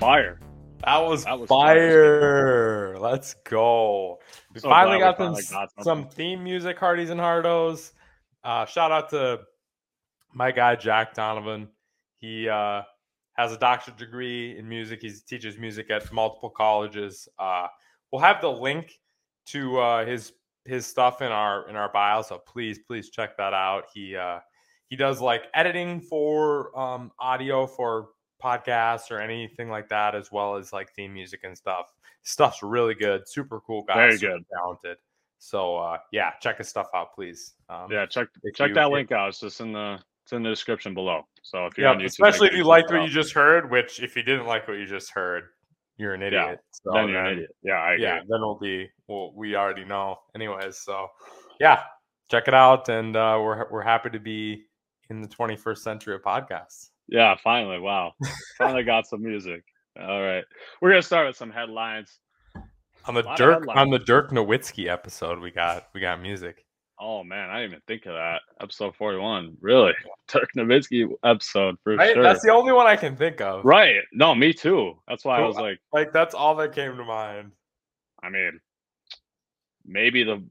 fire. That was, That was fire. Let's go. We So finally got we finally got some theme music, Hardies and Hardos. Uh, shout out to my guy Jack Donovan. He uh, has a doctorate degree in music. He teaches music at multiple colleges. Uh, we'll have the link to uh, his his stuff in our in our bio. So please, please check that out. He uh, he does like editing for um, audio for podcasts or anything like that, as well as like theme music and stuff. Stuff's really good. Super cool guy. Very good. Talented. So uh, yeah, check his stuff out, please. Um, Yeah, check check you- that link out. It's just in the it's in the description below. So if you're Yeah, on YouTube, especially if you liked what out. you just heard. Which, if you didn't like what you just heard, you're an Yeah, idiot. So then you're an idiot. Yeah. Yeah, then it'll be well. We already know, anyways. So yeah, check it out, and uh, we're we're happy to be in the 21st century of podcasts. Yeah, finally. Wow. finally got some music. All right. We're gonna start with some headlines. On the Dirk on the Dirk Nowitzki episode, we got we got music. Oh man, I didn't even think of that. Episode 41. Really? Dirk Nowitzki episode for Right, sure. that's the only one I can think of. right. No, me too. That's why I was like, Like that's all that came to mind. I mean, maybe the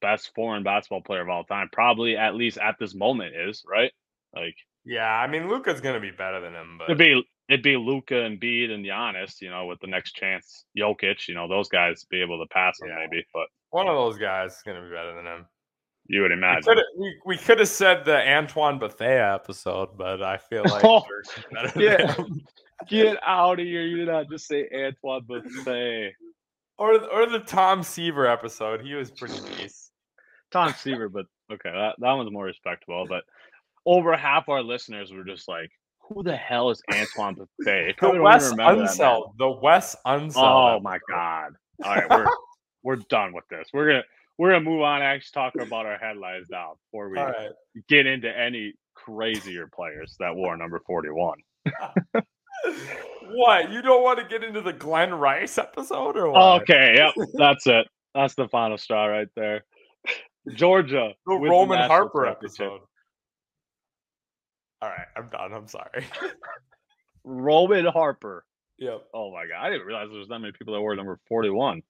best foreign basketball player of all time. Probably at least at this moment is, right? Like Yeah, I mean Luka's gonna be better than him, but it'd be it'd be Luca and Bede and Giannis, you know, with the next chance. Jokic, you know, those guys be able to pass him Yeah. maybe, but one of those guys is gonna be better than him. you would imagine. we, we could have said the Antoine Bethea episode, but I feel like Oh, Dirk's better yeah. than him. Get out of here. You did not just say Antoine Buffet. Or or the Tom Seaver episode. He was pretty nice. Tom Seaver, but okay, that, that one's more respectable. But over half our listeners were just like, who the hell is Antoine Buffet? The probably don't Wes even remember that man. Unseld. The Wes Unseld. Oh my god. All right, we're we're done with this. We're gonna we're gonna move on and actually talk about our headlines now before we right. get into any crazier players that wore number 41. What? You don't want to get into the Glen Rice episode or what? Okay, yep, that's it. That's the final straw right there. Georgia. The Roman national Harper episode. All right, I'm done. I'm sorry. Roman Harper. yep. Oh my god, I didn't realize there was that many people that wore number 41.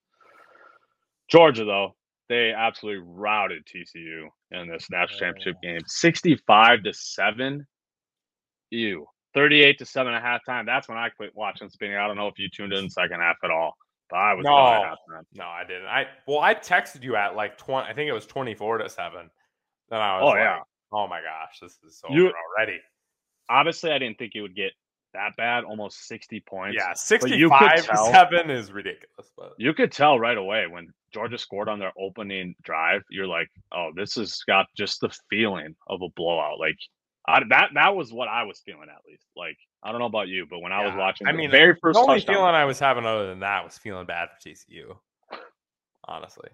Georgia, though, they absolutely routed TCU in this national championship game. 65 to 7. Ew. 38 to 7 at halftime. That's when I quit watching spinning. I don't know if you tuned in second half at all. But I was No. done at halftime. No, I didn't. I well, I texted you at like twenty. I think it was twenty-four to seven. Then I was Oh, like, yeah. "Oh my gosh, this is so You- already." Obviously, I didn't think it would get that bad, almost 60 points. Yeah, you sixty-five tell- seven is ridiculous. But You could tell right away when Georgia scored on their opening drive. You're like, oh, this has got just the feeling of a blowout. Like I, that that was what I was feeling at least. Like I don't know about you, but when I was watching, I the mean, very first the only touchdown, feeling I was having other than that was feeling bad for TCU. Honestly,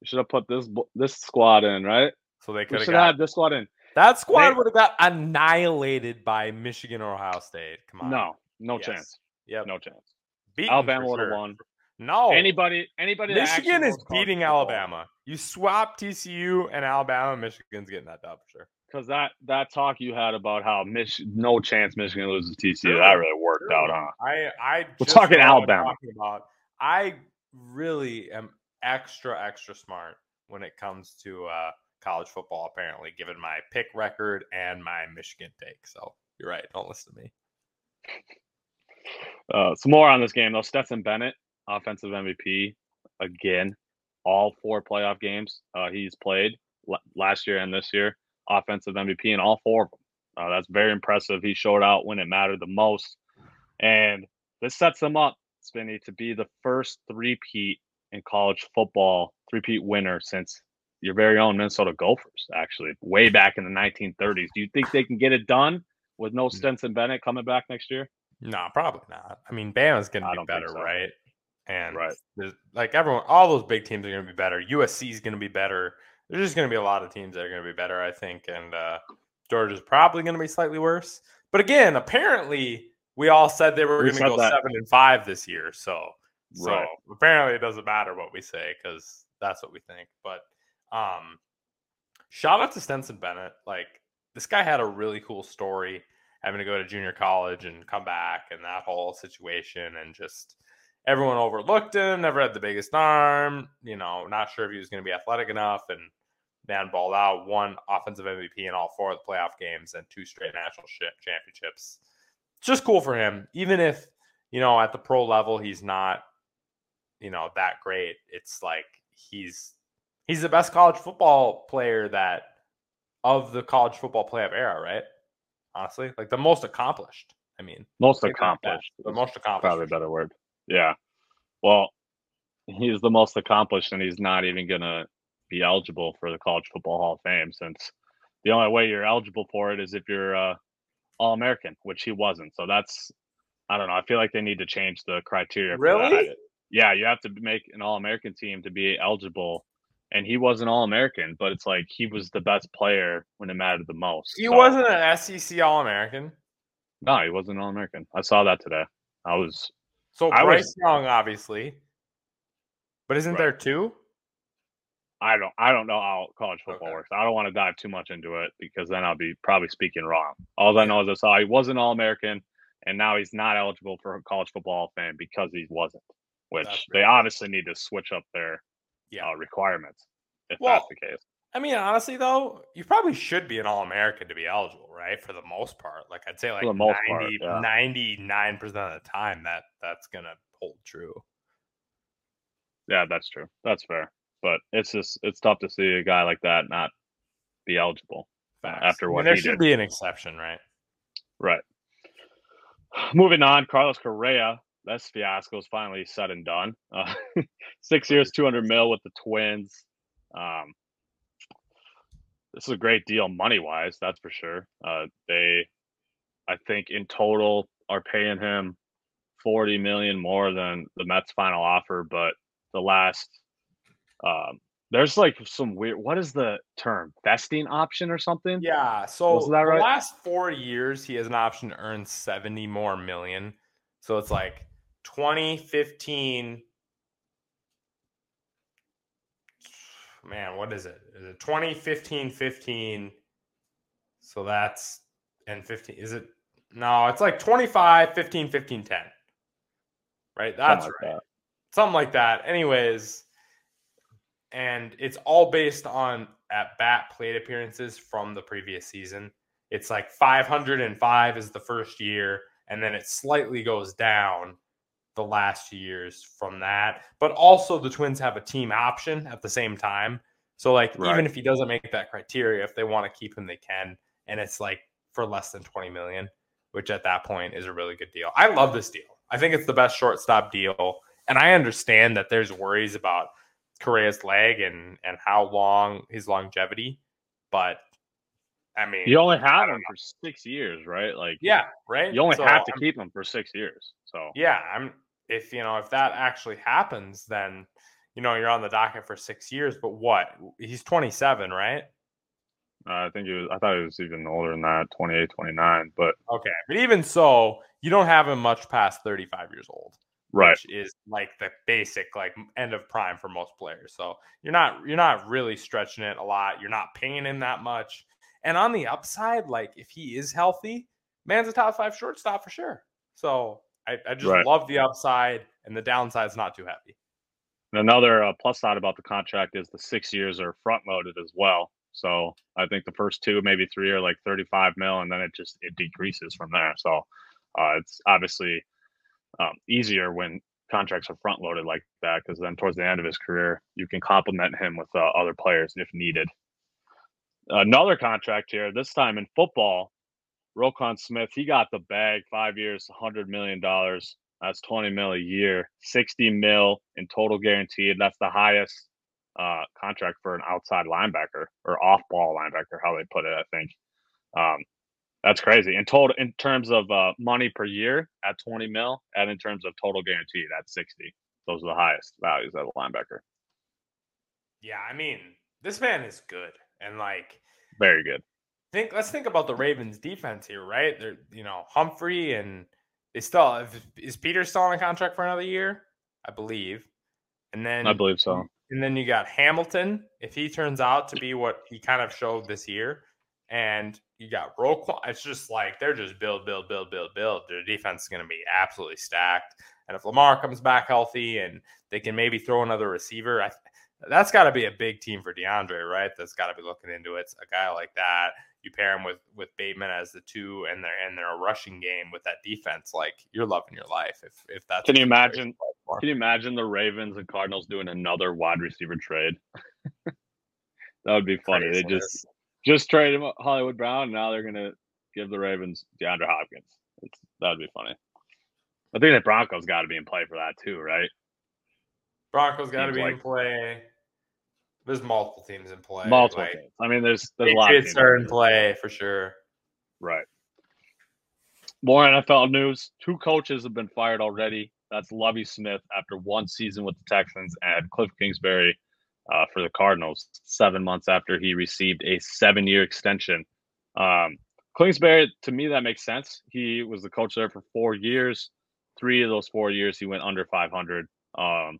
you should have put this this squad in, right? So they could have have this squad in. that squad would have got annihilated by Michigan or Ohio State. Come on, No, no Yes. chance, yep, no chance. Beaten Alabama would have sure. won. No, Anybody, anybody. Michigan is beating Alabama. You swap TCU and Alabama, Michigan's getting that dub for sure. Because that that talk you had about how Mich- no chance Michigan loses TCU, Sure, that really worked sure. out, huh? I I We're talking know what I'm Alabama. talking about. I really am extra extra smart when it comes to uh, college football. Apparently, given my pick record and my Michigan take. So you're right. Don't listen to me. Uh, some more on this game though. Stetson Bennett, offensive MVP again. All four playoff games uh, he's played l- last year and this year. Offensive MVP in all four of them. Uh, that's very impressive. He showed out when it mattered the most, and this sets him up, Spinney, to be the first three-peat in college football, three-peat winner since your very own Minnesota Gophers. Actually, way back in the 1930s. Do you think they can get it done with no Stetson Bennett coming back next year? No, probably not. I mean, Bama's going to be better, so. right? And Right. like everyone, all those big teams are going to be better. USC is going to be better. There's just going to be a lot of teams that are going to be better, I think. And uh, Georgia's probably going to be slightly worse. But again, apparently, we all said they were We going to go that. seven and five this year. So, so apparently, it doesn't matter what we say because that's what we think. But um, shout out to Stetson Bennett. Like this guy had a really cool story, having to go to junior college and come back and that whole situation and just everyone overlooked him, never had the biggest arm, you know, not sure if he was going to be athletic enough and man balled out, one offensive MVP in all four of the playoff games and two straight national championships. Just cool for him, even if, you know, at the pro level he's not, you know, that great. It's like he's he's the best college football player that of the college football playoff era, right? Honestly, like the most accomplished. I mean, most accomplished. The most accomplished. Probably a better word. Yeah. Well, he's the most accomplished, and he's not even gonna be eligible for the College Football Hall of Fame since the only way you're eligible for it is if you're uh, All American, which he wasn't. So that's I don't know. I feel like they need to change the criteria. Really? Yeah, you have to make an All American team to be eligible and he was an All American, but it's like he was the best player when it mattered the most. He so. wasn't an SEC All American. No, he wasn't All American. I saw that today. I was so I Bryce was, Young, obviously, but isn't right. there two? I don't. I don't know how college football okay. works. I don't want to dive too much into it because then I'll be probably speaking wrong. All I know is I saw he was an All American, and now he's not eligible for a college football Fame because he wasn't. Which they obviously need to switch up their yeah. uh, requirements if well, that's the case. I mean, honestly, though, you probably should be an All American to be eligible, right? For the most part, like I'd say, like 90, part, yeah. 99% of the time, that that's gonna hold true. Yeah, that's true. That's fair, but it's just it's tough to see a guy like that not be eligible Facts. after what I mean, there should did. be an exception, right? Right. Moving on, Carlos Correa this fiasco is finally said and done. Uh, six years, 200 mil with the Twins. Um, this is a great deal money wise, that's for sure. Uh, they, I think, in total are paying him 40 million more than the Mets' final offer, but the last, um, there's like some weird. What is the term? Vesting option or something? Yeah. So the right? last four years, he has an option to earn 70 more million. So it's like 2015 man what is it? Is it 2015 15 so that's and 15 is it no it's like 25 15 15 10 right? That's something like right. that. something like that. Anyways and it's all based on at bat plate appearances from the previous season. It's like 505 is the first year and then it slightly goes down the last few years from that. But also the Twins have a team option at the same time. So like right. even if he doesn't make that criteria, if they want to keep him, they can. And it's like for less than 20 million, which at that point is a really good deal. I love this deal. I think it's the best shortstop deal. And I understand that there's worries about Correa's leg and and how long his longevity, but I mean, you only have him for six years, right? Like, yeah, right. You only so have to I'm, keep him for six years. So, yeah, I'm. If you know, if that actually happens, then you know you're on the docket for six years. But what? He's 27, right? Uh, I think he was. I thought he was even older than that, 28, 29. But okay, but even so, you don't have him much past 35 years old right which is like the basic like end of prime for most players so you're not you're not really stretching it a lot you're not paying him that much and on the upside, like if he is healthy, man's a top five shortstop for sure. So I, I just right. love the upside, and the downside is not too heavy. Another uh, plus side about the contract is the six years are front loaded as well. So I think the first two, maybe three, are like 35 mil, and then it just it decreases from there. So uh, it's obviously um, easier when contracts are front loaded like that because then towards the end of his career, you can complement him with uh, other players if needed another contract here, this time in football. Roquan Smith, he got the bag, five years, $100 million. That's 20 mil a year, 60 mil in total guaranteed. That's the highest uh, contract for an outside linebacker or off ball linebacker, how they put it, I think. Um, that's crazy. In total, in terms of uh, money per year at 20 mil, and in terms of total guaranteed at 60, those are the highest values at a linebacker. Yeah, I mean, this man is good. And like very good. Think let's think about the Ravens defense here, right? They're you know, Humphrey and they still is Peter still on a contract for another year? I believe. And then I believe so. And then you got Hamilton, if he turns out to be what he kind of showed this year. And you got Roquan. It's just like they're just build, build, build, build, build. Their defense is going to be absolutely stacked. And if Lamar comes back healthy and they can maybe throw another receiver, I, that's got to be a big team for DeAndre, right? That's got to be looking into it. A guy like that, you pair him with with Bateman as the two, and they're and they're a rushing game with that defense. Like you're loving your life. If if that's can you imagine? Can you imagine the Ravens and Cardinals doing another wide receiver trade? that would be funny. Crazy. They just just trade traded Hollywood Brown. And now they're gonna give the Ravens DeAndre Hopkins. It's, that'd be funny. I think the Broncos got to be in play for that too, right? Broncos got to be like, in play. There's multiple teams in play. Multiple like, teams. I mean, there's there's a lot. Patriots are in play for sure. Right. More NFL news. Two coaches have been fired already. That's Lovie Smith after one season with the Texans and Cliff Kingsbury uh, for the Cardinals, seven months after he received a seven-year extension. Um, Kingsbury, to me, that makes sense. He was the coach there for four years. Three of those four years, he went under 500. Um,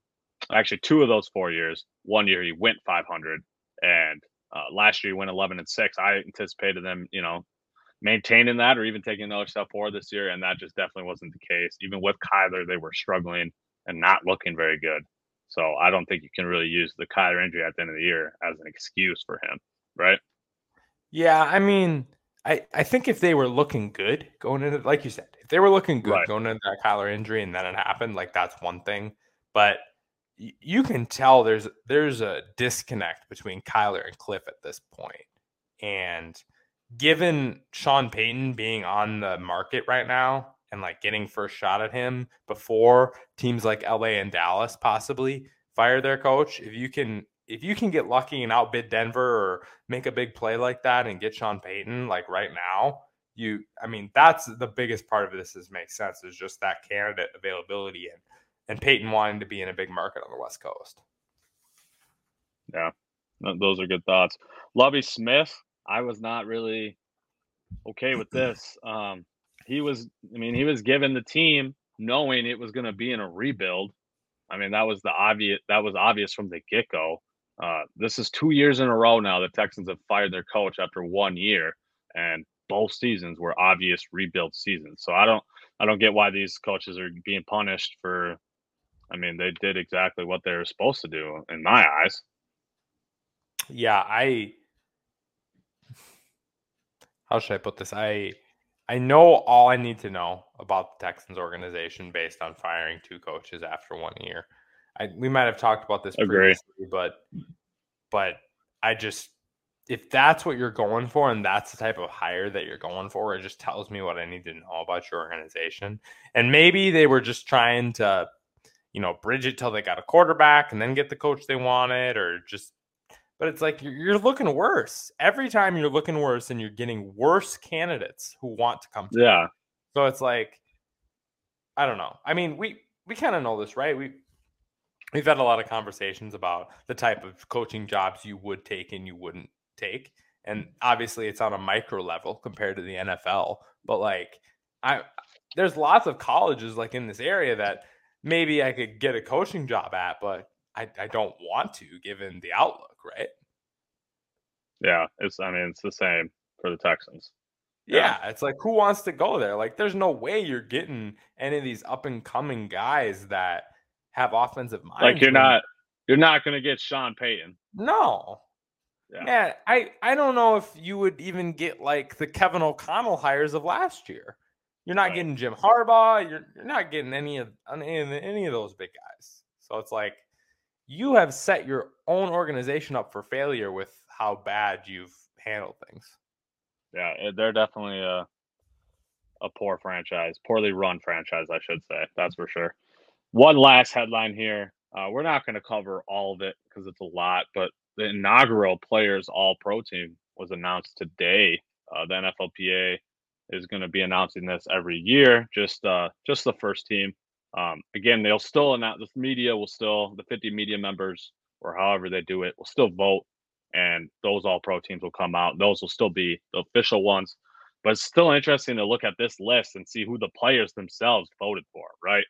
actually, two of those four years, one year he went 500, and uh, last year he went 11 and six. I anticipated them, you know, maintaining that or even taking another step forward this year, and that just definitely wasn't the case. Even with Kyler, they were struggling and not looking very good. So I don't think you can really use the Kyler injury at the end of the year as an excuse for him, right? Yeah, I mean, I, I think if they were looking good going into, like you said, if they were looking good right. going into that Kyler injury and then it happened, like that's one thing. But you can tell there's there's a disconnect between Kyler and Cliff at this point. And given Sean Payton being on the market right now and like getting first shot at him before teams like LA and Dallas possibly fire their coach, if you can if you can get lucky and outbid Denver or make a big play like that and get Sean Payton like right now, you I mean that's the biggest part of this is makes sense is just that candidate availability and and Payton wanting to be in a big market on the West Coast. Yeah, those are good thoughts. Lovie Smith, I was not really okay with this. Um, he was, I mean, he was given the team knowing it was going to be in a rebuild. I mean, that was the obvious. That was obvious from the get go. Uh, this is two years in a row now. The Texans have fired their coach after one year, and both seasons were obvious rebuild seasons. So I don't, I don't get why these coaches are being punished for. I mean, they did exactly what they were supposed to do in my eyes. Yeah, I. How should I put this? I I know all I need to know about the Texans organization based on firing two coaches after one year. I, we might have talked about this Agree. previously, but but I just if that's what you're going for and that's the type of hire that you're going for, it just tells me what I need to know about your organization. And maybe they were just trying to, you know, bridge it till they got a quarterback and then get the coach they wanted, or just but it's like you're, you're, looking worse. Every time you're looking worse and you're getting worse candidates who want to come to yeah. You. so it's like i don't know. I mean we we kind of know this right? We we've had a lot of conversations about the type of coaching jobs you would take and you wouldn't take. And obviously it's on a micro level compared to the nfl but like i there's lots of colleges like in this area that maybe i could get a coaching job at but I, I don't want to given the outlook, right? Yeah, it's I mean it's the same for the Texans. Yeah, yeah, it's like who wants to go there? Like there's no way you're getting any of these up and coming guys that have offensive minds. Like you're not you're not gonna get Sean Payton. No. Yeah. Man, I, I don't know if you would even get like the Kevin O'Connell hires of last year. You're not right. getting Jim Harbaugh. You're, you're not getting any of any, any of those big guys. So it's like you have set your own organization up for failure with how bad you've handled things. Yeah, eh, they're definitely a a poor franchise, poorly run franchise, I should say. That's for sure. One last headline here. Uh, we're not going to cover all of it because it's a lot, but the inaugural Players All Pro team was announced today. Uh, the NFLPA is going to be announcing this every year. Just uh, just the first team. Um, again, they'll still announce the media will still the 50 media members or however they do it will still vote, and those all pro teams will come out. Those will still be the official ones, but it's still interesting to look at this list and see who the players themselves voted for. Right?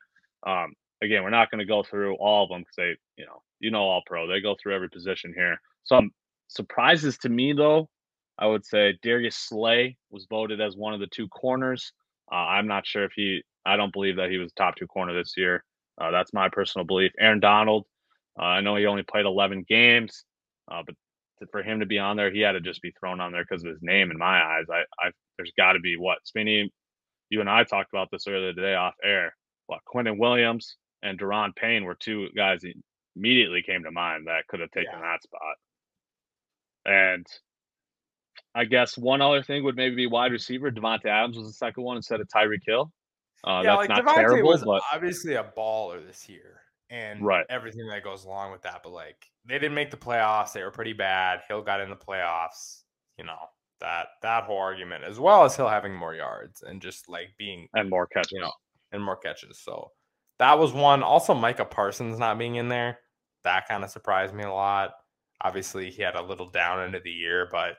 Um, again, we're not going to go through all of them because they, you know, you know, all pro they go through every position here. Some surprises to me though I would say Darius Slay was voted as one of the two corners. Uh, I'm not sure if he. I don't believe that he was top two corner this year. Uh, that's my personal belief. Aaron Donald. Uh, I know he only played 11 games, uh, but to, for him to be on there, he had to just be thrown on there because of his name. In my eyes, I, I there's got to be what Spinney. You and I talked about this earlier today off air. What Quinnen Williams and Daron Payne were two guys immediately came to mind that could have taken yeah. that spot. And I guess one other thing would maybe be wide receiver. Davante Adams was the second one instead of Tyreek Hill. Uh, yeah, like Davante was but... obviously a baller this year, and right. everything that goes along with that. But like, they didn't make the playoffs; they were pretty bad. Hill got in the playoffs. You know that that whole argument, as well as Hill having more yards and just like being and more catches, you know, and more catches. So that was one. Also, Micah Parsons not being in there that kind of surprised me a lot. Obviously, he had a little down into the year, but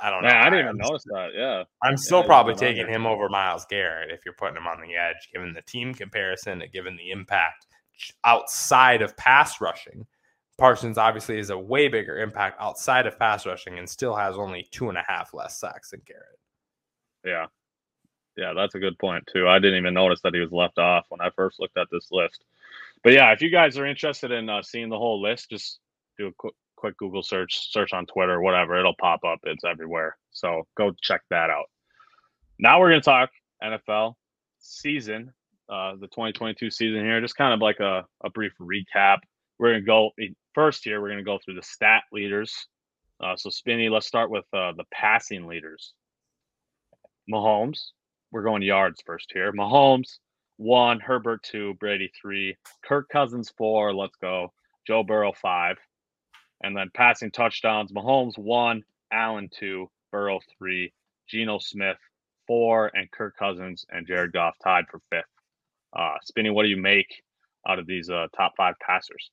I don't know. Yeah, I didn't even notice that. Yeah. I'm still yeah, probably taking him over Myles Garrett if you're putting him on the edge, given the team comparison and given the impact outside of pass rushing. Parsons obviously is a way bigger impact outside of pass rushing and still has only two and a half less sacks than Garrett. Yeah. Yeah, that's a good point, too. I didn't even notice that he was left off when I first looked at this list. But yeah, if you guys are interested in uh, seeing the whole list, just do a quick, quick Google search, search on Twitter, whatever. It'll pop up. It's everywhere. So go check that out. Now we're going to talk NFL season, uh, the 2022 season here. Just kind of like a, a brief recap. We're going to go first here. We're going to go through the stat leaders. Uh, so, Spinny, let's start with uh, the passing leaders. Mahomes, we're going yards first here. Mahomes, one, Herbert two, Brady three, Kirk Cousins four. Let's go. Joe Burrow five, and then passing touchdowns: Mahomes one, Allen two, Burrow three, Geno Smith four, and Kirk Cousins and Jared Goff tied for fifth. Uh, Spinny, what do you make out of these uh, top five passers?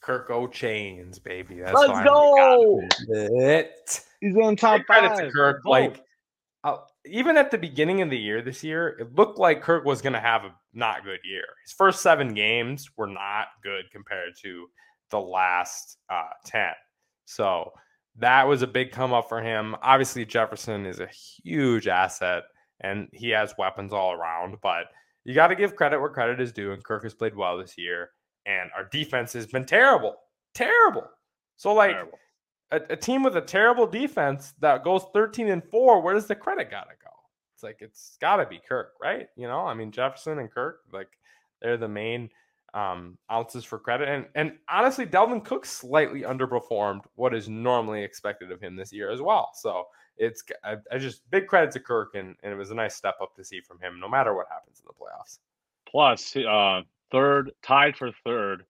Kirk O chains, baby. That's Let's go. It. He's on top five. To Kirk, like uh, even at the beginning of the year this year, it looked like Kirk was going to have a not good year. His first seven games were not good compared to the last uh, 10. So that was a big come up for him. Obviously, Jefferson is a huge asset and he has weapons all around, but you got to give credit where credit is due. And Kirk has played well this year, and our defense has been terrible, terrible. So, like, terrible a, a, team with a terrible defense that goes 13 and 4, where does the credit gotta go? It's like it's gotta be Kirk, right? You know, I mean Jefferson and Kirk, like they're the main um, ounces for credit. And and honestly, Dalvin Cook slightly underperformed what is normally expected of him this year as well. So it's I, I just big credit to Kirk, and, and it was a nice step up to see from him, no matter what happens in the playoffs. Plus, uh, third tied for third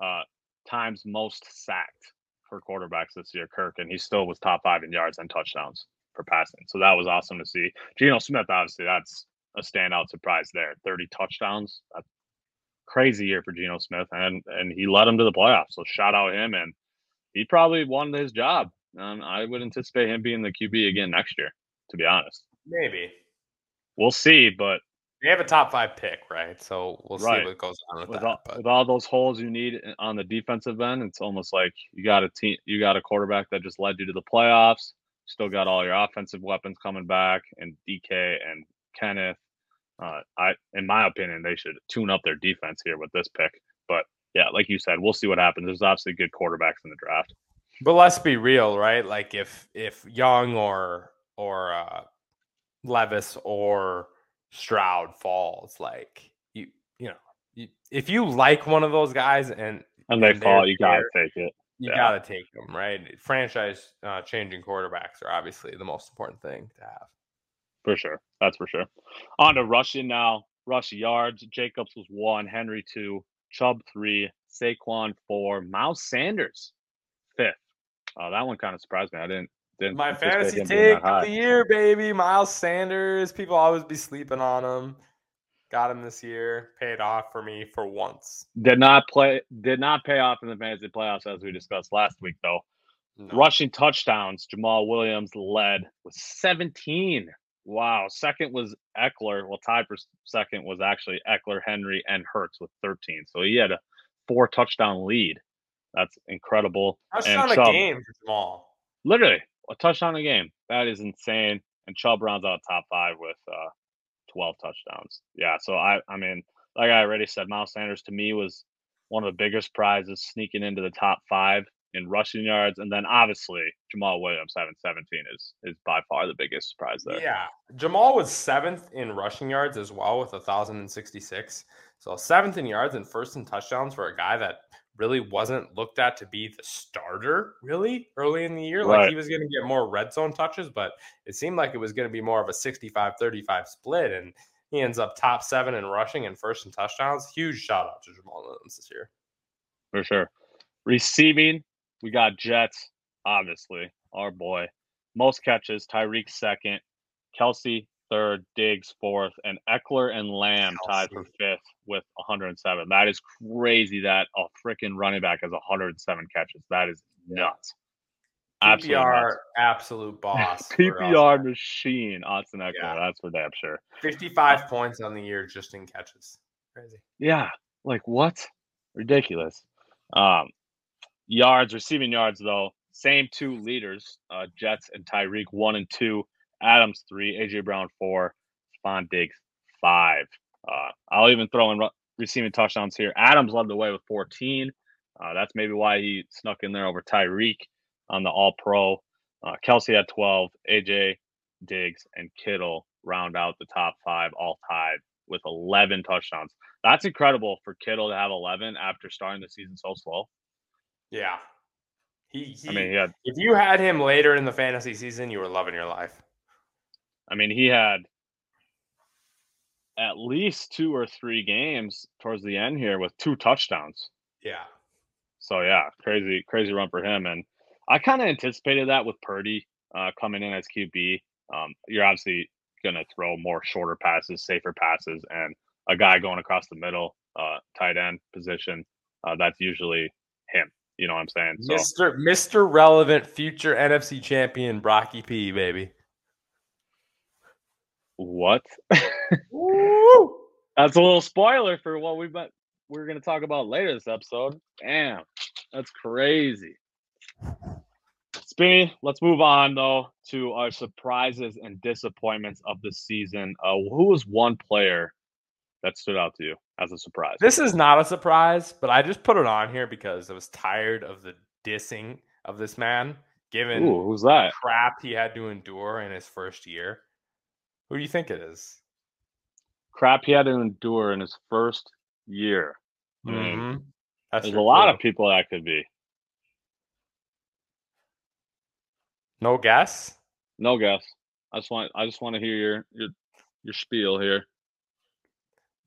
uh, times most sacked for quarterbacks this year, Kirk, and he still was top five in yards and touchdowns for passing. So that was awesome to see. Geno Smith, obviously, that's a standout surprise there. 30 touchdowns. That's crazy year for Geno Smith. And and he led him to the playoffs. So shout out him. And he probably won his job. Um, I would anticipate him being the QB again next year, to be honest. Maybe. We'll see, but they have a top five pick, right? So we'll right. see what goes on with, with that. All, with all those holes you need on the defensive end, it's almost like you got a team, you got a quarterback that just led you to the playoffs. Still got all your offensive weapons coming back, and DK and Kenneth. Uh, I, in my opinion, they should tune up their defense here with this pick. But yeah, like you said, we'll see what happens. There's obviously good quarterbacks in the draft. But let's be real, right? Like if if Young or or uh, Levis or Stroud falls, like you you know, you, if you like one of those guys and and they and fall, you gotta take it. You yeah. gotta take them, right? Franchise uh, changing quarterbacks are obviously the most important thing to have. For sure, that's for sure. On to rushing now. Rush yards. Jacobs was one, Henry two, Chubb three, Saquon four, Miles Sanders fifth. Uh, that one kind of surprised me. I didn't didn't My fantasy take of the year, baby. Miles Sanders. People always be sleeping on him. Got him this year. Paid off for me for once. Did not play. Did not pay off in the fantasy playoffs as we discussed last week, though. No. Rushing touchdowns. Jamaal Williams led with 17. Wow. Second was Ekeler. Well, tied for second was actually Ekeler, Henry, and Hurts with 13. So he had a four touchdown lead. That's incredible. Touchdown a game for Jamaal. Literally, a touchdown a game. That is insane. And Chubb rounds out top five with uh, 12 touchdowns. Yeah, so I, I mean, like I already said, Miles Sanders to me was one of the biggest prizes sneaking into the top five in rushing yards, and then obviously Jamaal Williams having 17 is is by far the biggest surprise there. Yeah, Jamaal was seventh in rushing yards as well with 1,066. So seventh in yards and first in touchdowns for a guy that really wasn't looked at to be the starter really early in the year. Like he was going to get more red zone touches, but it seemed like it was going to be more of a 65 35 split. And he ends up top seven in rushing and first in touchdowns. Huge shout out to Jamaal Williams this year. For sure. Receiving, we got Jets, obviously, our boy. Most catches, Tyreek second, Kelce third, Diggs fourth, and Ekeler and Lamb tied for fifth with 107. That is crazy that a freaking running back has 107 catches. That is nuts. PPR nuts. absolute boss. PPR machine, Austin Ekeler. Yeah. That's for damn sure. 55 points on the year just in catches. Crazy. Yeah. Like what? Ridiculous. Um, yards, receiving yards though, same two leaders, uh, Jets and Tyreek, one and two. Adams three, AJ Brown four, Stefon Diggs five. Uh, I'll even throw in receiving touchdowns here. Adams led the way with 14. Uh, that's maybe why he snuck in there over Tyreek on the All Pro. Uh, Kelce had 12. AJ, Diggs, and Kittle round out the top five, all tied with 11 touchdowns. That's incredible for Kittle to have 11 after starting the season so slow. Yeah. He, he I mean, he had, if you had him later in the fantasy season, you were loving your life. I mean, he had at least two or three games towards the end here with two touchdowns. Yeah. So yeah, crazy, crazy run for him. And I kind of anticipated that with Purdy uh, coming in as QB. Um, you're obviously going to throw more shorter passes, safer passes, and a guy going across the middle, uh, tight end position. Uh, that's usually. You know what I'm saying? So, Mr. Mr. Relevant future NFC champion Brocky P, baby. What? That's a little spoiler for what we've been we're gonna talk about later this episode. Damn, that's crazy. Spinny, let's move on though to our surprises and disappointments of the season. Uh, who was one player that stood out to you as a surprise? This is not a surprise, but I just put it on here because I was tired of the dissing of this man, given Ooh, who's that? crap he had to endure in his first year. Who do you think it is? Crap he had to endure in his first year. Mm-hmm. There's a lot of people that could be. No guess. No guess. I just want. I just want to hear your your your spiel here.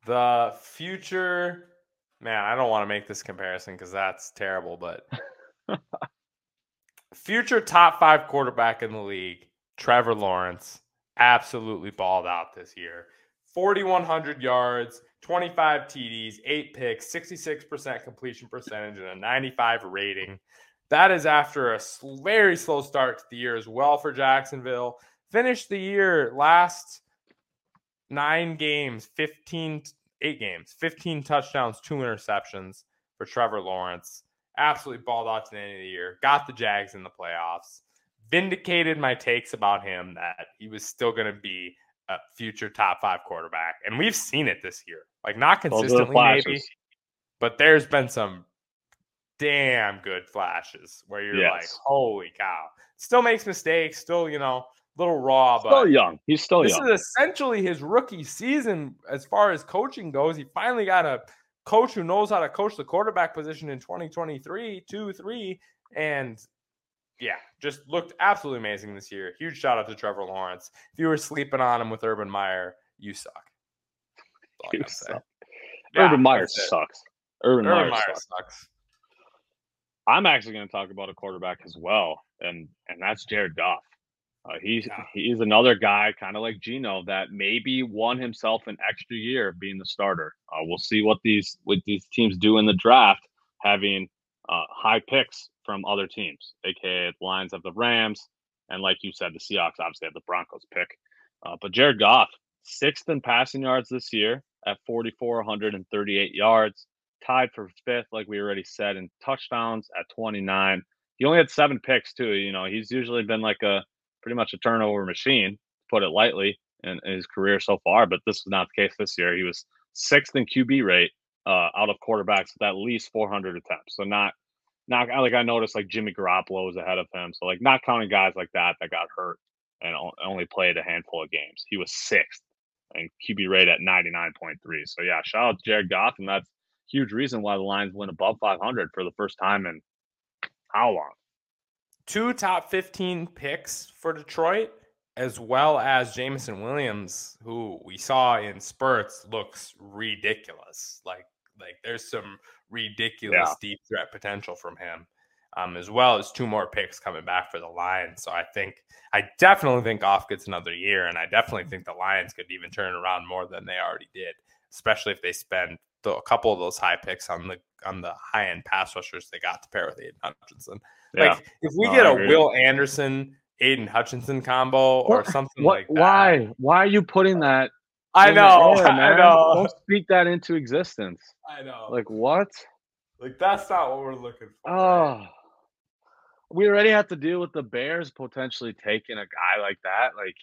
The future, man. I don't want to make this comparison because that's terrible. But future top five quarterback in the league, Trevor Lawrence absolutely balled out this year. 4,100 yards, 25 TDs, eight picks, 66% completion percentage, and a 95 rating. That is after a very slow start to the year as well for Jacksonville. Finished the year last nine games, 15, eight games, 15 touchdowns, two interceptions for Trevor Lawrence. Absolutely balled out to the end of the year. Got the Jags in the playoffs vindicated my takes about him that he was still going to be a future top five quarterback. And we've seen it this year. Like, not consistently, maybe, but there's been some damn good flashes where you're yes. like, holy cow. Still makes mistakes, still, you know, little raw, but still young. He's still this young. This is essentially his rookie season as far as coaching goes. He finally got a coach who knows how to coach the quarterback position in 2023, 2 3. And yeah, just looked absolutely amazing this year. Huge shout out to Trevor Lawrence. If you were sleeping on him with Urban Meyer, you suck. You suck. Yeah, Urban Meyer sucks. Urban, Urban Meyer, Meyer sucks. sucks. I'm actually going to talk about a quarterback as well, and and that's Jared Goff. Uh, he's yeah. he's another guy, kind of like Geno, that maybe won himself an extra year being the starter. Uh, we'll see what these what these teams do in the draft, having uh, high picks from other teams, aka the Lions have the Rams, and like you said, the Seahawks obviously have the Broncos pick. Uh, but Jared Goff, sixth in passing yards this year at 4,438 yards, tied for fifth, like we already said, in touchdowns at 29. he only had seven picks too. You know, he's usually been like a pretty much a turnover machine, put it lightly, in, in his career so far. But this was not the case this year. He was sixth in QB rate uh, out of quarterbacks with at least 400 attempts. So not not like I noticed like Jimmy Garoppolo was ahead of him. So like not counting guys like that that got hurt and only played a handful of games. He was sixth and QB rate at 99.3. So yeah, shout out to Jared Goff, and that's huge reason why the Lions went above 500 for the first time in how long? Two top 15 picks for Detroit, as well as Jameson Williams, who we saw in spurts looks ridiculous. Like like there's some ridiculous yeah. deep threat potential from him. Um, as well as two more picks coming back for the Lions. So I think I definitely think Goff gets another year, and I definitely think the Lions could even turn around more than they already did, especially if they spend the, a couple of those high picks on the on the high end pass rushers they got to pair with Aidan Hutchinson. Yeah. Like if we no, get a Will Anderson, Aidan Hutchinson combo or what, something what, like that. Why? Why are you putting that? I know. Air, I know. Don't speak that into existence. I know. Like what? Like that's not what we're looking for. Oh. Right? We already have to deal with the Bears potentially taking a guy like that. Like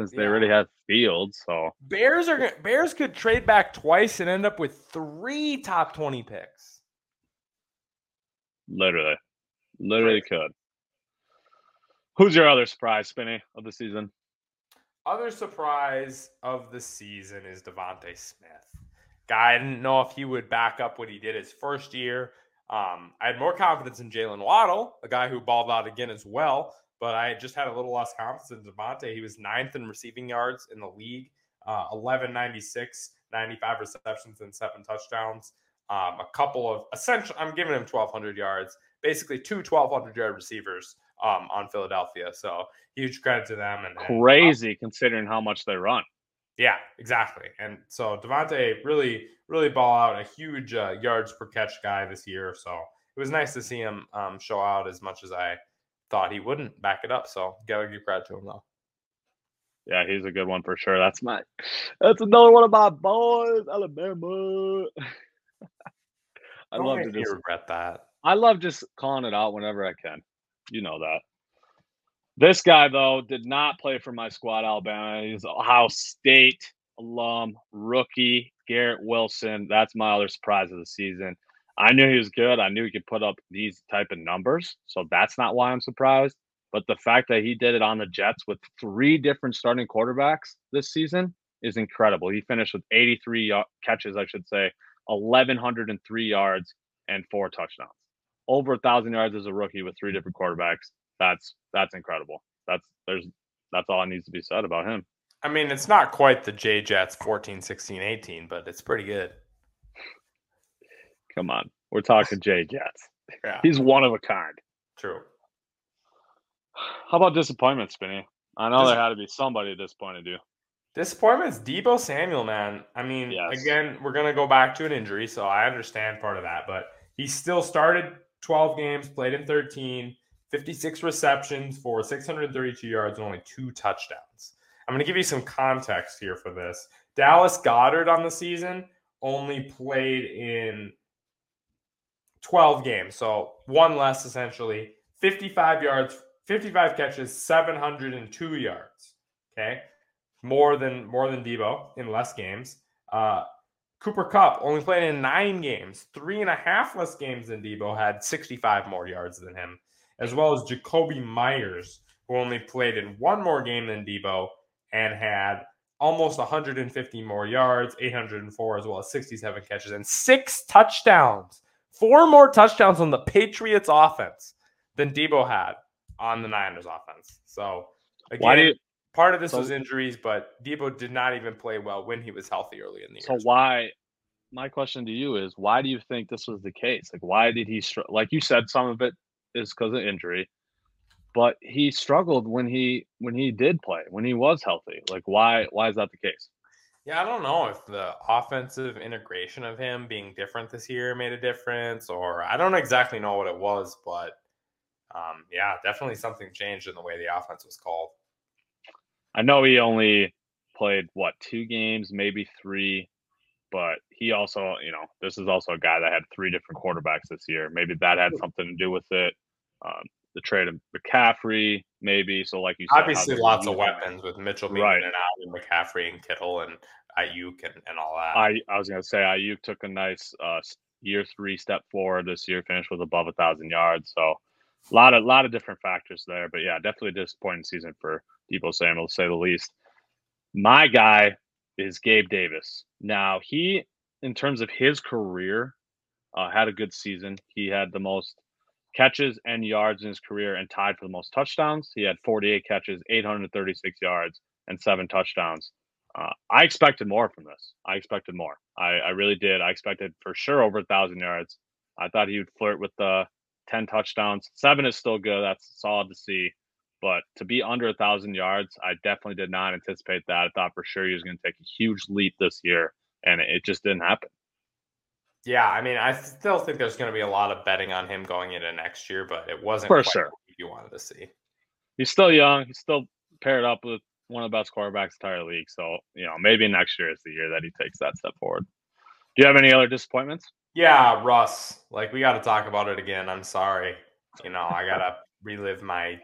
since they yeah. already have Fields. So Bears are Bears could trade back twice and end up with three top twenty picks. Literally, literally could. Who's your other surprise, Spinny, of the season? Other surprise of the season is DeVonta Smith. Guy, I didn't know if he would back up what he did his first year. Um, I had more confidence in Jaylen Waddle, a guy who balled out again as well but I just had a little less confidence in DeVonta. He was ninth in receiving yards in the league, uh, 1196, 95 receptions and seven touchdowns. Um, a couple of essential, I'm giving him 1,200 yards, basically two 1,200 yard receivers um, on Philadelphia. So huge credit to them. And, and crazy considering how much they run. Yeah, exactly. And so DeVonta really, really ball out a huge uh, yards per catch guy this year. So it was nice to see him um, show out as much as I thought he wouldn't back it up. So gotta give credit to him though. Yeah, he's a good one for sure. That's my that's another one of my boys, Alabama. I Don't love to just regret that. I love just calling it out whenever I can. You know that. This guy though did not play for my squad, Alabama. He's a Ohio State alum, rookie Garrett Wilson. That's my other surprise of the season. I knew he was good. I knew he could put up these type of numbers. So that's not why I'm surprised. But the fact that he did it on the Jets with three different starting quarterbacks this season is incredible. He finished with 83 y- catches, I should say, 1,103 yards and four touchdowns. Over a thousand yards as a rookie with three different quarterbacks. That's that's incredible. That's there's that's all that needs to be said about him. I mean, it's not quite the J Jets 14, 16, 18, but it's pretty good. Come on. We're talking Jay Jets. Yeah. He's one of a kind. True. How about disappointment, Spinny? I know Dis- there had to be somebody disappointed you. Disappointment's Deebo Samuel, man. I mean, yes. again, we're gonna go back to an injury, so I understand part of that, but he still started 12 games, played in 13, 56 receptions for 632 yards and only two touchdowns. I'm gonna give you some context here for this. Dallas Goedert on the season only played in 12 games. So one less essentially. 55 yards, 55 catches, 702 yards. Okay. More than more than Deebo in less games. Uh Cooper Kupp only played in nine games, three and a half less games than Deebo, had 65 more yards than him, as well as Jakobi Meyers, who only played in one more game than Deebo and had almost 150 more yards, 804 as well as 67 catches and six touchdowns four more touchdowns on the Patriots offense than Deebo had on the Niners offense. So again, you, part of this so, was injuries, but Deebo did not even play well when he was healthy early in the year. So why? My question to you is, why do you think this was the case? Like, why did he? Str- like you said, some of it is because of injury, but he struggled when he when he did play when he was healthy. Like, why? Why is that the case? Yeah, I don't know if the offensive integration of him being different this year made a difference, or I don't exactly know what it was, but um, yeah, definitely something changed in the way the offense was called. I know he only played what two games, maybe three, but he also, you know, this is also a guy that had three different quarterbacks this year. Maybe that had something to do with it. Um, the trade of McCaffrey, maybe. So, like you said, obviously lots of weapons with Mitchell being right. in and out, and McCaffrey and Kittle and Aiyuk and, and all that. I I was gonna say Aiyuk took a nice uh, year three step forward this year, finished with above a thousand yards. So, a lot of lot of different factors there. But yeah, definitely a disappointing season for Deebo Samuel to say the least. My guy is Gabe Davis. Now he, in terms of his career, uh, had a good season. He had the most catches and yards in his career and tied for the most touchdowns. He had 48 catches, 836 yards, and seven touchdowns. Uh, I expected more from this. I expected more. I, I really did. I expected for sure over a thousand yards. I thought he would flirt with the 10 touchdowns. Seven is still good. That's solid to see. But to be under a thousand yards, I definitely did not anticipate that. I thought for sure he was going to take a huge leap this year, and it just didn't happen. Yeah, I mean, I still think there's going to be a lot of betting on him going into next year, but it wasn't for sure you wanted to see. He's still young. He's still paired up with one of the best quarterbacks in the entire league. So you know, maybe next year is the year that he takes that step forward. Do you have any other disappointments? Yeah, Russ. Like we got to talk about it again. I'm sorry. You know, I gotta relive my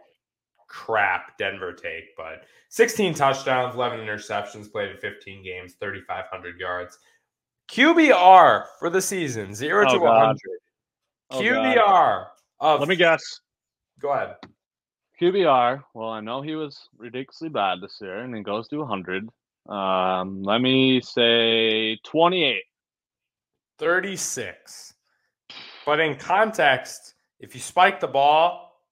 crap Denver take, but 16 touchdowns, 11 interceptions, played in 15 games, 3,500 yards. QBR for the season, zero oh, to God. 100. Oh, QBR. Of, Let me guess. Go ahead. QBR. Well, I know he was ridiculously bad this year, and he goes to 100. Um, let me say 28. 36. But in context, if you spike the ball,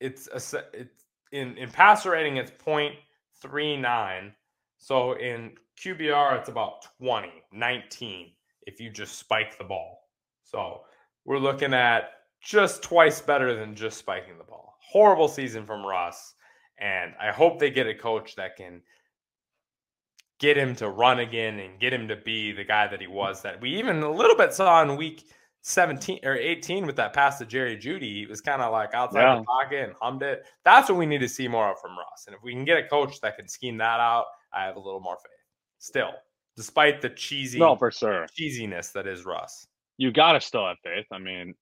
it's a, it's in in passer rating it's 0.39. So in QBR it's about 20, 19 if you just spike the ball. So we're looking at just twice better than just spiking the ball. Horrible season from Russ. And I hope they get a coach that can get him to run again and get him to be the guy that he was that we even a little bit saw in week 17 or 18 with that pass to Jerry Jeudy. He was kind of like outside yeah. the pocket and hummed it. That's what we need to see more of from Russ. And if we can get a coach that can scheme that out, I have a little more faith. Still, despite the cheesy, no, for sure, cheesiness that is Russ. You gotta still have faith. I mean,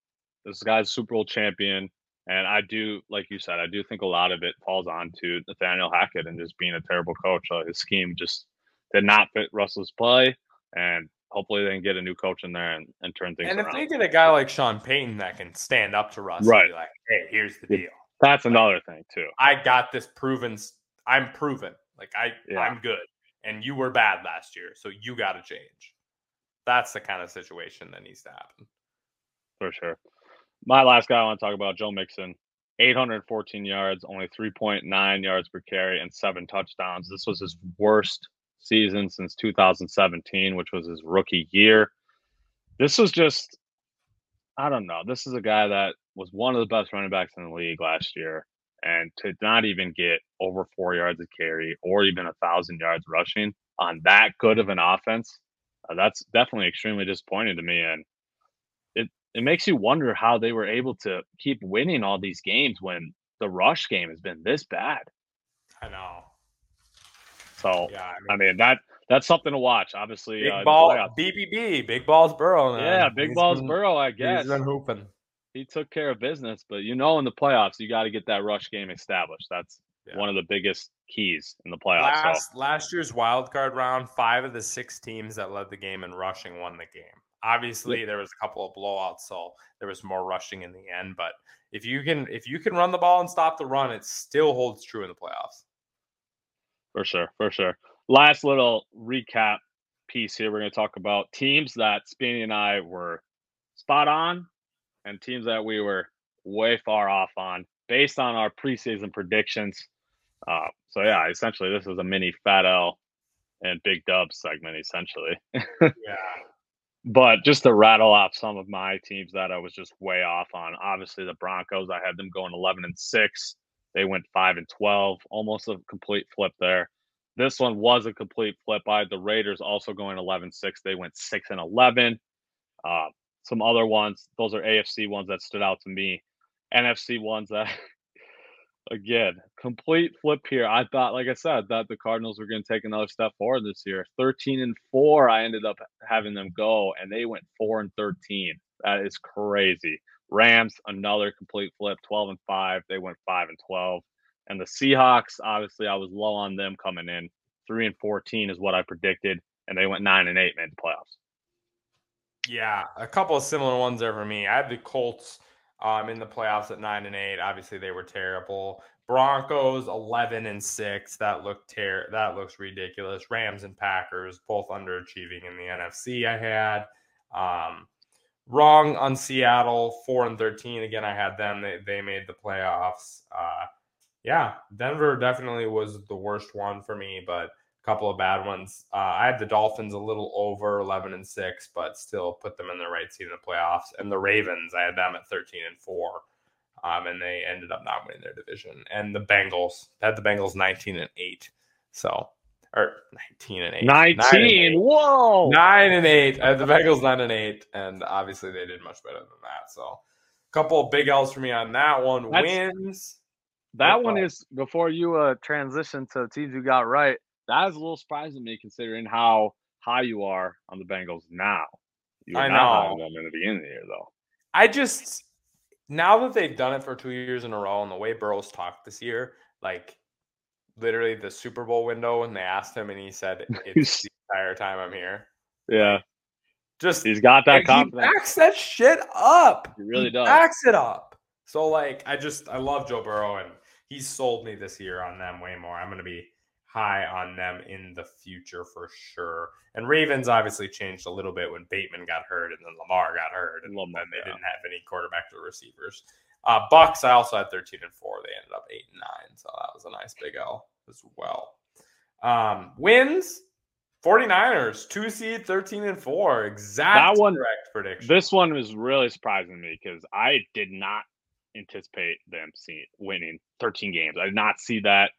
this guy's Super Bowl champion, and I do, like you said, I do think a lot of it falls on to Nathaniel Hackett and just being a terrible coach. Uh, his scheme just did not fit Russell's play, and hopefully they can get a new coach in there and, and turn things and around. if they get a guy like Sean Payton that can stand up to Russ right. like, hey, here's the deal. That's like, another thing too. I got this proven. I'm proven. Like I, yeah. I'm good, and you were bad last year, so you got to change. That's the kind of situation that needs to happen. For sure. My last guy I want to talk about, Joe Mixon. 814 yards, only 3.9 yards per carry, and seven touchdowns. This was his worst season since 2017, which was his rookie year. This was just, I don't know. This is a guy that was one of the best running backs in the league last year. And to not even get over four yards of carry or even a thousand yards rushing on that good of an offense, uh, that's definitely extremely disappointing to me. And it, it makes you wonder how they were able to keep winning all these games when the rush game has been this bad. I know. So yeah, I mean, I mean, that that's something to watch. Obviously, big uh, ball BBB, big balls Burrow. Man. Yeah, big he's balls been, Burrow. I guess he's been hooping. He took care of business, but you know, in the playoffs, you got to get that rush game established. That's yeah. one of the biggest keys in the playoffs. Last, so. last year's wild card round, five of the six teams that led the game in rushing won the game. Obviously, there was a couple of blowouts, so there was more rushing in the end. But if you can, if you can run the ball and stop the run, it still holds true in the playoffs. For sure, for sure. Last little recap piece here. We're going to talk about teams that Speedy and I were spot on and teams that we were way far off on based on our preseason predictions. Uh, so, yeah, essentially, this is a mini Fat L and Big Dub segment, essentially. yeah. But just to rattle off some of my teams that I was just way off on. Obviously, the Broncos, I had them going 11 and 6. They went five and twelve, almost a complete flip there. This one was a complete flip. I had the Raiders also going 11-6. They went six and eleven. Uh, some other ones, those are AFC ones that stood out to me. NFC ones that again, complete flip here. I thought, like I said, that the Cardinals were going to take another step forward this year. 13 and 4, I ended up having them go, and they went 4 and 13. That is crazy. Rams, another complete flip, 12 and 5. They went 5 and 12. And the Seahawks, obviously, I was low on them coming in. 3 and 14 is what I predicted. And they went 9 and 8, made the playoffs. Yeah, a couple of similar ones there for me. I had the Colts um, in the playoffs at 9 and 8. Obviously, they were terrible. Broncos 11 and 6. That looked ter- that looks ridiculous. Rams and Packers both underachieving in the NFC I had. Um, wrong on Seattle, 4 and 13. Again, I had them. They, they made the playoffs. Uh, yeah, Denver definitely was the worst one for me, but couple of bad ones. Uh, I had the Dolphins a little over 11 and 6, but still put them in the right seat in the playoffs. And the Ravens, I had them at 13 and 4. Um, and they ended up not winning their division. And the Bengals I had the Bengals 19 and 8. So or 19 and 8. 19. Nine and eight. Whoa. Nine and eight. Uh, the Bengals nine and eight, and obviously they did much better than that. So, a couple of big L's for me on that one. That's- Wins. That Good one is before you uh transition to teams you got right. That is a little surprising to me considering how high you are on the Bengals now. You I not high on know. them in the beginning of the year though. I just now that they've done it for two years in a row, and the way Burrow's talked this year, like literally the Super Bowl window, when they asked him, and he said, "It's the entire time I'm here." Yeah. Just He's got that and he confidence. backs that shit up. He really He does. Backs it up. So like, I just I love Joe Burrow, and he's sold me this year on them way more. I'm gonna be high on them in the future for sure. And Ravens obviously changed a little bit when Bateman got hurt, and then Lamar got hurt, and Lamar, then they yeah. didn't have any quarterback or receivers. Uh, Bucks, I also had 13 and four. They ended up eight and nine, so that was a nice big L as well. Um, wins. 49ers, two seed, 13 and four. Exact That one- correct prediction. This one was really surprising to me because I did not anticipate them seeing winning 13 games. I did not see that.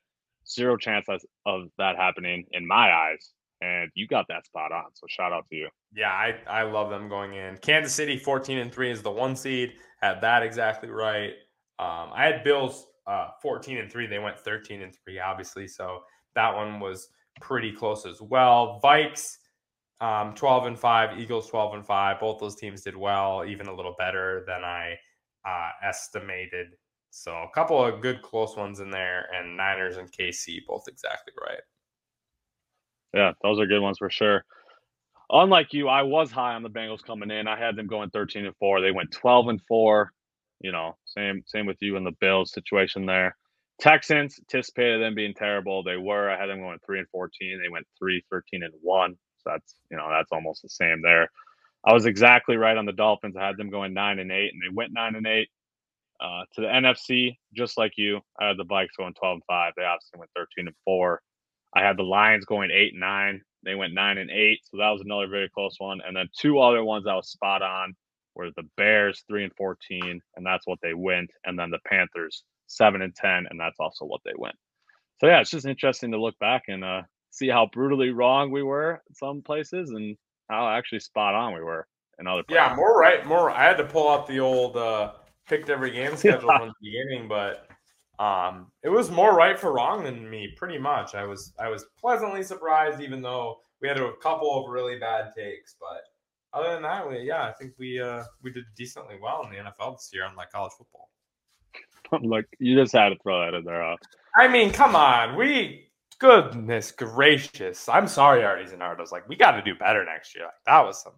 Zero chance of- that happening in my eyes. And you got that spot on. So shout out to you. Yeah, I, I love them going in. Kansas City 14 and 3 is the one seed. Had that exactly right. Um, I had Bills uh, 14 and 3. They went 13 and 3, obviously. So that one was pretty close as well. Vikes um, 12 and 5, Eagles 12 and 5. Both those teams did well, even a little better than I uh, estimated. So a couple of good close ones in there, and Niners and KC both exactly right. Yeah, those are good ones for sure. Unlike you, I was high on the Bengals coming in. I had them going 13 and 4. They went 12 and 4. You know, same same with you in the Bills situation there. Texans anticipated them being terrible. They were. I had them going 3 and 14. They went 3 13 and 1. So that's, you know, that's almost the same there. I was exactly right on the Dolphins. I had them going 9 and 8 and they went 9 and 8. Uh, to the NFC, just like you, I had the Vikes going 12 and 5. They obviously went 13 and 4. I had the Lions going eight and nine. They went nine and eight, so that was another very close one. And then two other ones that was spot on were the Bears three and fourteen, and that's what they went. And then the Panthers seven and ten, and that's also what they went. So yeah, it's just interesting to look back and uh, see how brutally wrong we were in some places, and how actually spot on we were in other places. Yeah, more right, more. I had to pull out the old uh, picked every game schedule from the beginning, but um, it was more right for wrong than me, pretty much. I was I was pleasantly surprised, even though we had a couple of really bad takes. But other than that, we, yeah, I think we uh, we did decently well in the NFL this year, unlike college football. like you just had to throw that in there. Huh? I mean, come on, we. Goodness gracious! I'm sorry, Arties and Ardos. Like, we got to do better next year. Like, that was some.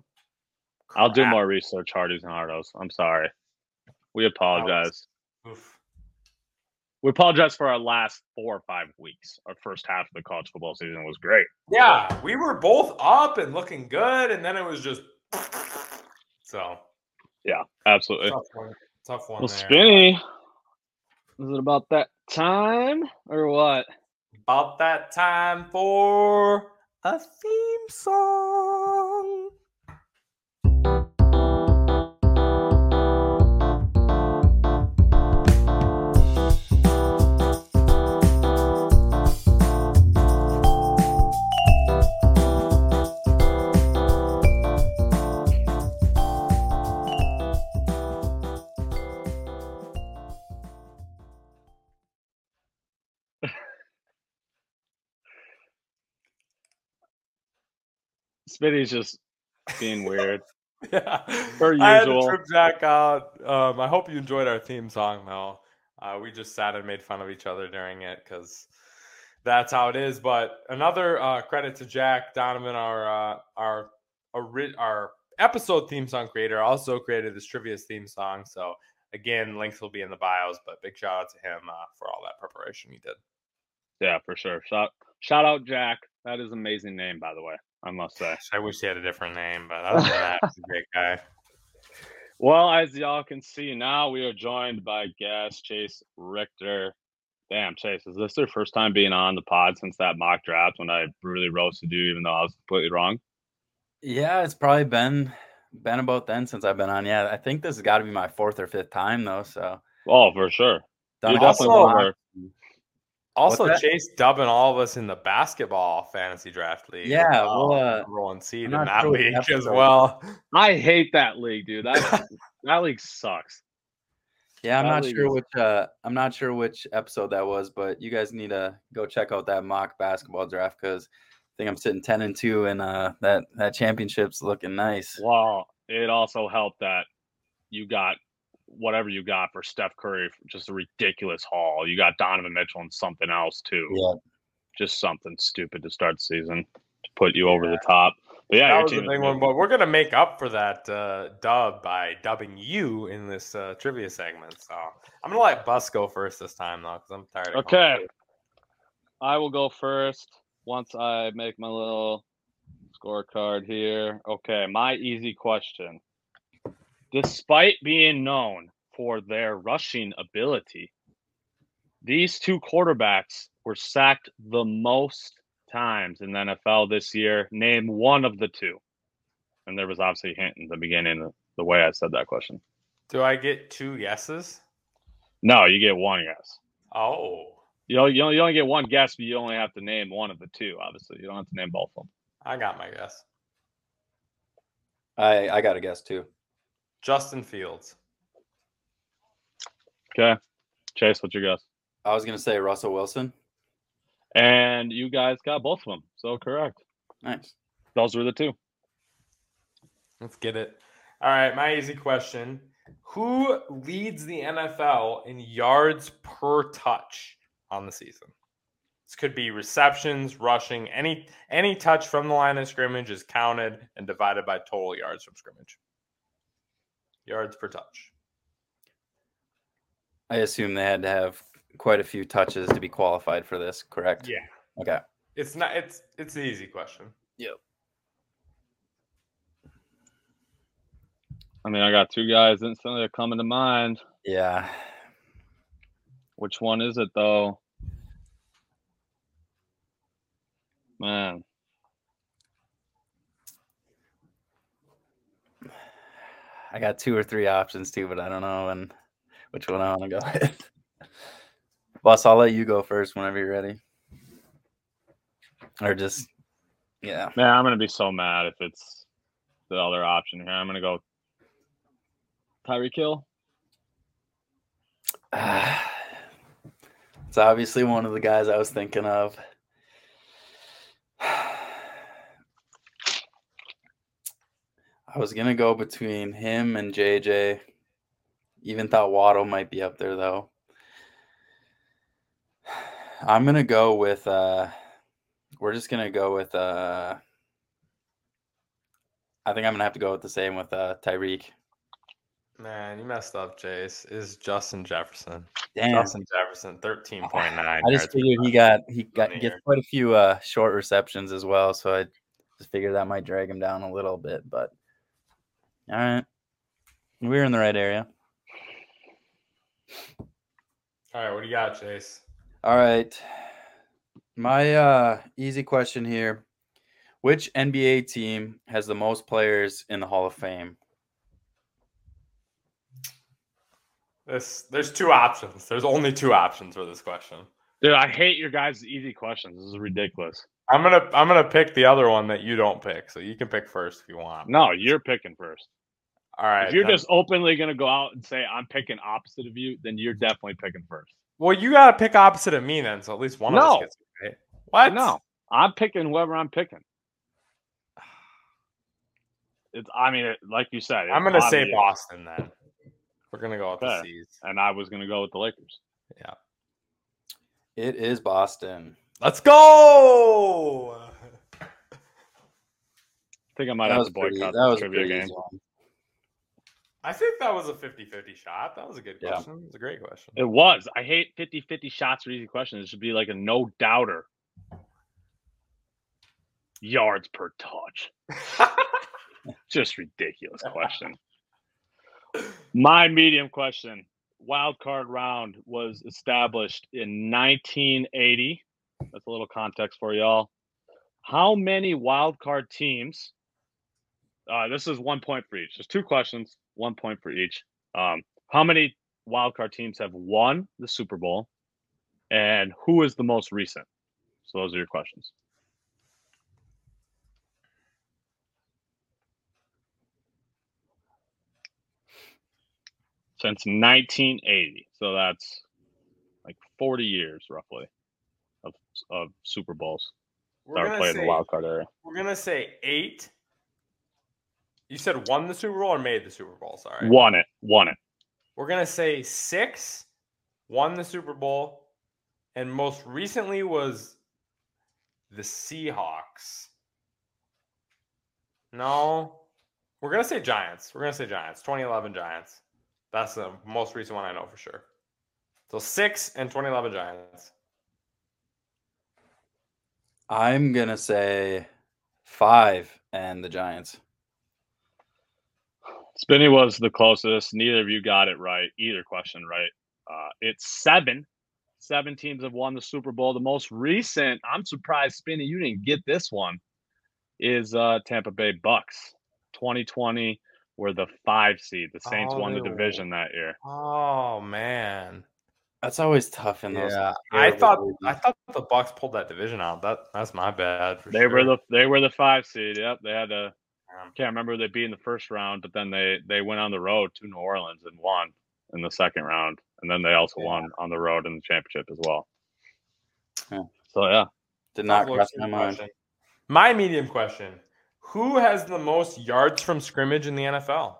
I'll do more research, Hardys and Hardos. I'm sorry. We apologize. Oof. We apologize for our last four or five weeks. Our first half of the college football season was great. Yeah, we were both up and looking good, and then it was just so Yeah, absolutely. tough one. Tough one Well, there. Spinny, is it about that time or what? About that time for a theme song. Spinny's just being weird. Yeah, Per usual. I had to usual. trip Jack out. Um, I hope you enjoyed our theme song, though. Uh, we just sat and made fun of each other during it because that's how it is. But another uh, credit to Jack Donovan, our uh, our ori- our episode theme song creator, also created this trivia's theme song. So again, links will be in the bios. But big shout out to him uh, for all that preparation he did. Yeah, for sure. Shout shout out Jack. That is an amazing name, by the way. I must say. I wish he had a different name, but other than that, he's a great guy. Well, as y'all can see now, we are joined by guest Chase Richter. Damn, Chase, is this your first time being on the pod since that mock draft when I brutally roasted you, even though I was completely wrong? Yeah, it's probably been been about then since I've been on. Yeah, I think this has got to be my fourth or fifth time though. So Oh, for sure. done You're definitely sorts one of of our- Also, Chase dubbing all of us in the basketball fantasy draft league. Yeah, as well. well, uh, number one seed in I'm not that sure league as well. I hate that league, dude. That that league sucks. Yeah, I'm That not sure is- which uh I'm not sure which episode that was, but you guys need to go check out that mock basketball draft because I think I'm sitting ten and two and uh that that championship's looking nice. Well, it also helped that you got whatever you got for Steph Curry, just a ridiculous haul. You got Donovan Mitchell and something else too. Yeah. Just something stupid to start the season to put you over the top. But yeah, that was the team big one, but we're gonna make up for that uh, dub by dubbing you in this uh, trivia segment. So I'm gonna let Bus go first this time though, because I'm tired. Of going Okay. I will go first once I make my little scorecard here. Okay, my easy question. Despite being known for their rushing ability, these two quarterbacks were sacked the most times in the NFL this year. Name one of the two. And there was obviously a hint in the beginning of the way I said that question. Do I get two yeses? No, you get one yes. Oh, you only you only get one guess, but you only have to name one of the two. Obviously, you don't have to name both of them. I got my guess. I I got a guess too. Justin Fields. Okay, Chase, what's your guess? I was gonna say Russell Wilson. And you guys got both of them, so correct. Nice. Those were the two. Let's get it. All right, my easy question. Who leads the NFL in yards per touch on the season? This could be receptions, rushing, any any touch from the line of scrimmage is counted and divided by total yards from scrimmage. Yards per touch. I assume they had to have quite a few touches to be qualified for this, correct? Yeah. Okay. It's not it's it's an easy question. Yep. I mean, I got two guys instantly coming to mind. Yeah. Which one is it though? Man, I got two or three options too, but I don't know and which one I want to go with. Boss, I'll let you go first whenever you're ready. Or just yeah. man, I'm gonna be so mad if it's the other option here. I'm gonna go Tyreek Hill. it's obviously one of the guys I was thinking of. I was gonna go between him and JJ. Even thought Waddle might be up there though. I'm gonna go with uh we're just gonna go with uh I think I'm gonna have to go with the same with uh Tyreek. Man, you messed up, Chase. Is Justin Jefferson. Damn. Justin Jefferson, 13.9. I just figured he got he got gets quite a few uh short receptions as well, so I just figured that might drag him down a little bit. But all right, we're in the right area. All right, what do you got, Chase? All right, my uh easy question here: Which NBA team has the most players in the Hall of Fame? This there's two options. There's only two options for this question. Dude, I hate your guys' easy questions. This is ridiculous. I'm gonna I'm gonna pick the other one that you don't pick, so you can pick first if you want. No, you're picking first. All right. if you're then. just openly gonna go out and say I'm picking opposite of you, then you're definitely picking first. well, you gotta pick opposite of me then, so at least one of us gets it right. What? No, I'm picking whoever I'm picking. It's. I mean, it, like you said, I'm gonna say Boston then. We're gonna go with the Okay. C's. and I was gonna go with the Lakers. Yeah. It is Boston. Let's go. I think I might That have was to pretty. boycott That the was a trivia pretty game. easy one. I think that was a 50-50 shot. That was a good question. It was a great question. It was. I hate 50-50 shots for easy questions. It should be like a no doubter. Yards per touch. Just ridiculous question. My medium question. Wild card round was established in 1980. That's a little context for y'all. How many wild card teams? Uh, this is one point for each. There's two questions, one point for each. Um, how many wild card teams have won the Super Bowl, and who is the most recent? So those are your questions. Since 1980, so that's like 40 years roughly of of Super Bowls We're that are played in the wild card area. we're gonna say eight. You said won the Super Bowl or made the Super Bowl? Sorry. Won it, won it. We're gonna say six, won the Super Bowl, and most recently was the Seahawks. No, we're gonna say Giants. We're gonna say Giants. 2011 Giants. That's the most recent one I know for sure. So six and 2011 Giants. I'm gonna say five and the Giants. Spinny was the closest. Neither of you got it right. Either question right. Uh, it's seven. Seven teams have won the Super Bowl. The most recent, I'm surprised, Spinny, you didn't get this one, is uh, Tampa Bay Bucks. 2020 were the five seed. The Saints Oh, won the division that year. Oh man. That's always tough in those. Yeah, I thought leagues. I thought the Bucks pulled that division out. That that's my bad. For They sure. were the they were the five seed. Yep, they had to. Um, Can't remember who they beat in the first round, but then they they went on the road to New Orleans and won in the second round, and then they also Yeah. won on the road in the championship as well. Yeah. So yeah, Did not cross my mind. question. My medium question: Who has the most yards from scrimmage in the NFL?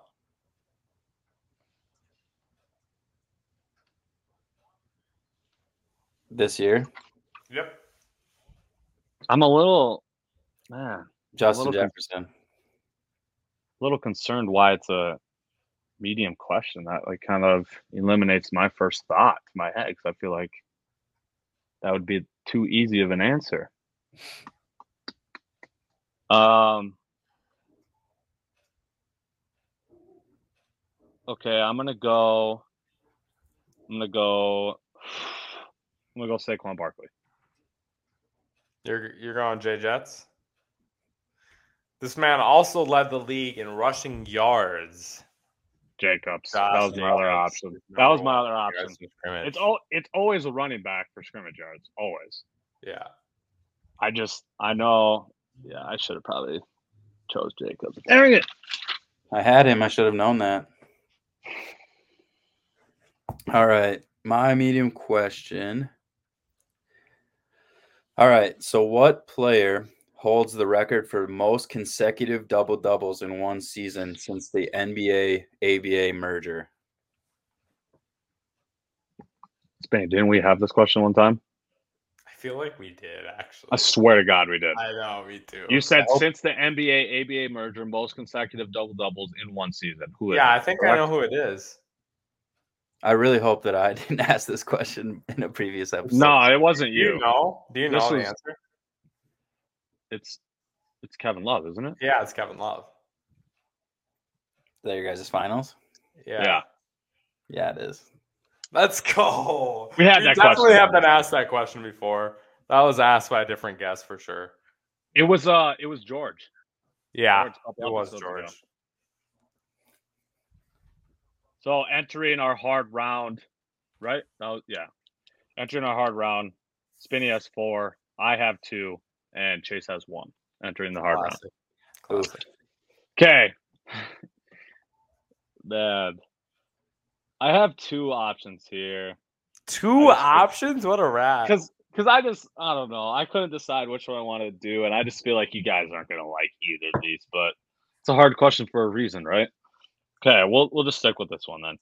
This year, Yep. I'm a little man, Justin little Jefferson. a little concerned why it's a medium question. That like kind of eliminates my first thought my head because I feel like that would be too easy of an answer. Um. Okay, I'm gonna go. I'm gonna go. I'm gonna go Saquon Barkley. You're you're going Jay Jets. This man also led the league in rushing yards. Jacobs. Josh that was my other option. That was my other option. scrimmage. It's all. It's always a running back for scrimmage yards. Always. yeah. I just. I know. Yeah, I should have probably chose Jacobs. Dang it. I had him. I should have known that. All right. My medium question. All right. So, what player holds the record for most consecutive double doubles in one season since the NBA ABA merger? Spain. Didn't we have this question one time? I feel like we did actually. I swear to God, we did. I know, me too. You said hope- since the NBA ABA merger, most consecutive double doubles in one season. Who is? yeah, it? I think I know who it is. I really hope that I didn't ask this question in a previous episode. No, it wasn't Do you you. know? Do you This know the was- answer? It's it's Kevin Love, isn't it? Yeah, it's Kevin Love. Is that your guys' finals? Yeah. Yeah. Yeah, it is. Let's go. We had that definitely question. have been asked that question before. That was asked by a different guest for sure. It was uh it was George. Yeah, George it was episodes ago. George. So entering our hard round, right? That was, yeah. Entering our hard round, Spinny has four, I have two, and Chase has one. Entering the hard round. Classic. Classic. Okay. Bad. I have two options here. Two just- options? What a rat. Because because I just I don't know. I couldn't decide which one I wanted to do, and I just feel like you guys aren't gonna like either of these. But It's a hard question for a reason, right? Okay, we'll we'll just stick with this one then.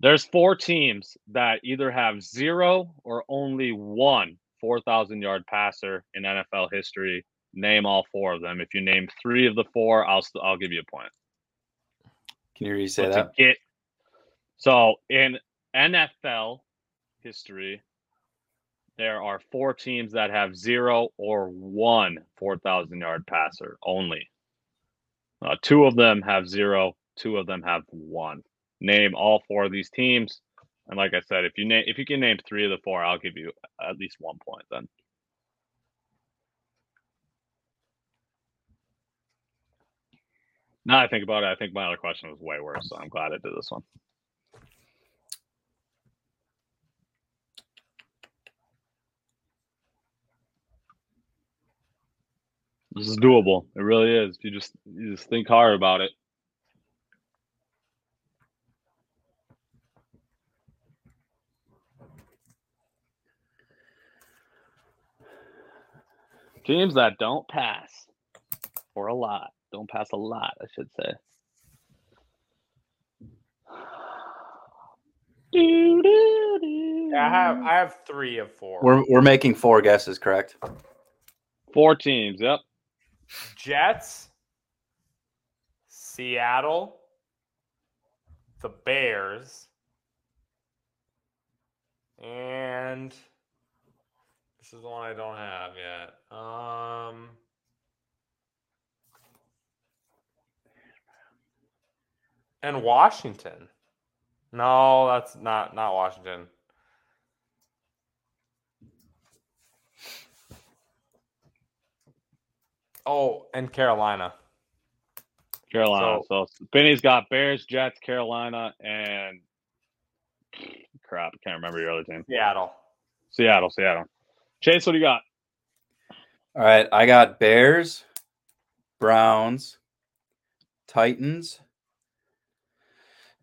There's four teams that either have zero or only one 4,000 yard passer in NFL history. Name all four of them. If you name three of the four, I'll I'll give you a point. Can you really say But that? get so in NFL history, there are four teams that have zero or one 4,000 yard passer only. Uh, two of them have zero. Two of them have one. Name all four of these teams, and like I said, if you name if you can name three of the four, I'll give you at least one point. Then now I think about it, I think my other question was way worse. So I'm glad I did this one. This is doable. It really is. If you just you just think hard about it. Teams that don't pass for a lot. Don't pass a lot, I should say. Yeah, I have I have three of 4 We're we're making four guesses, correct? Four teams. Yep. Jets, Seattle, the Bears, and this is the one I don't have yet. Um, and Washington. No, that's not not Washington. Oh, and Carolina. Carolina. So, Benny's got Bears, Jets, Carolina, and crap, I can't remember your other team. Seattle. Seattle, Seattle. Chase, what do you got? All right, I got Bears, Browns, Titans,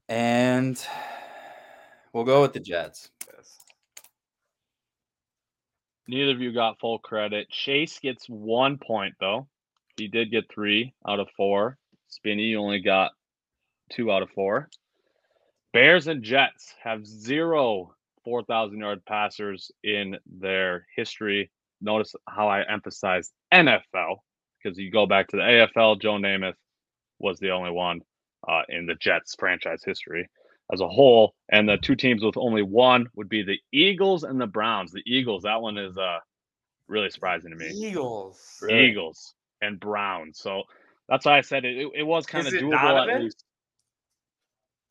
and we'll go with the Jets. Yes. Neither of you got full credit. Chase gets one point though. He did get three out of four. Spinny you only got two out of four. Bears and Jets have zero 4,000 yard passers in their history. Notice how I emphasize NFL because you go back to the AFL, Joe Namath was the only one uh, in the Jets franchise history as a whole. And the two teams with only one would be the Eagles and the Browns. The Eagles, that one is uh, really surprising to me. Eagles. Really? Eagles and Browns. So that's why I said it. It, it was kind of Is it doable at least.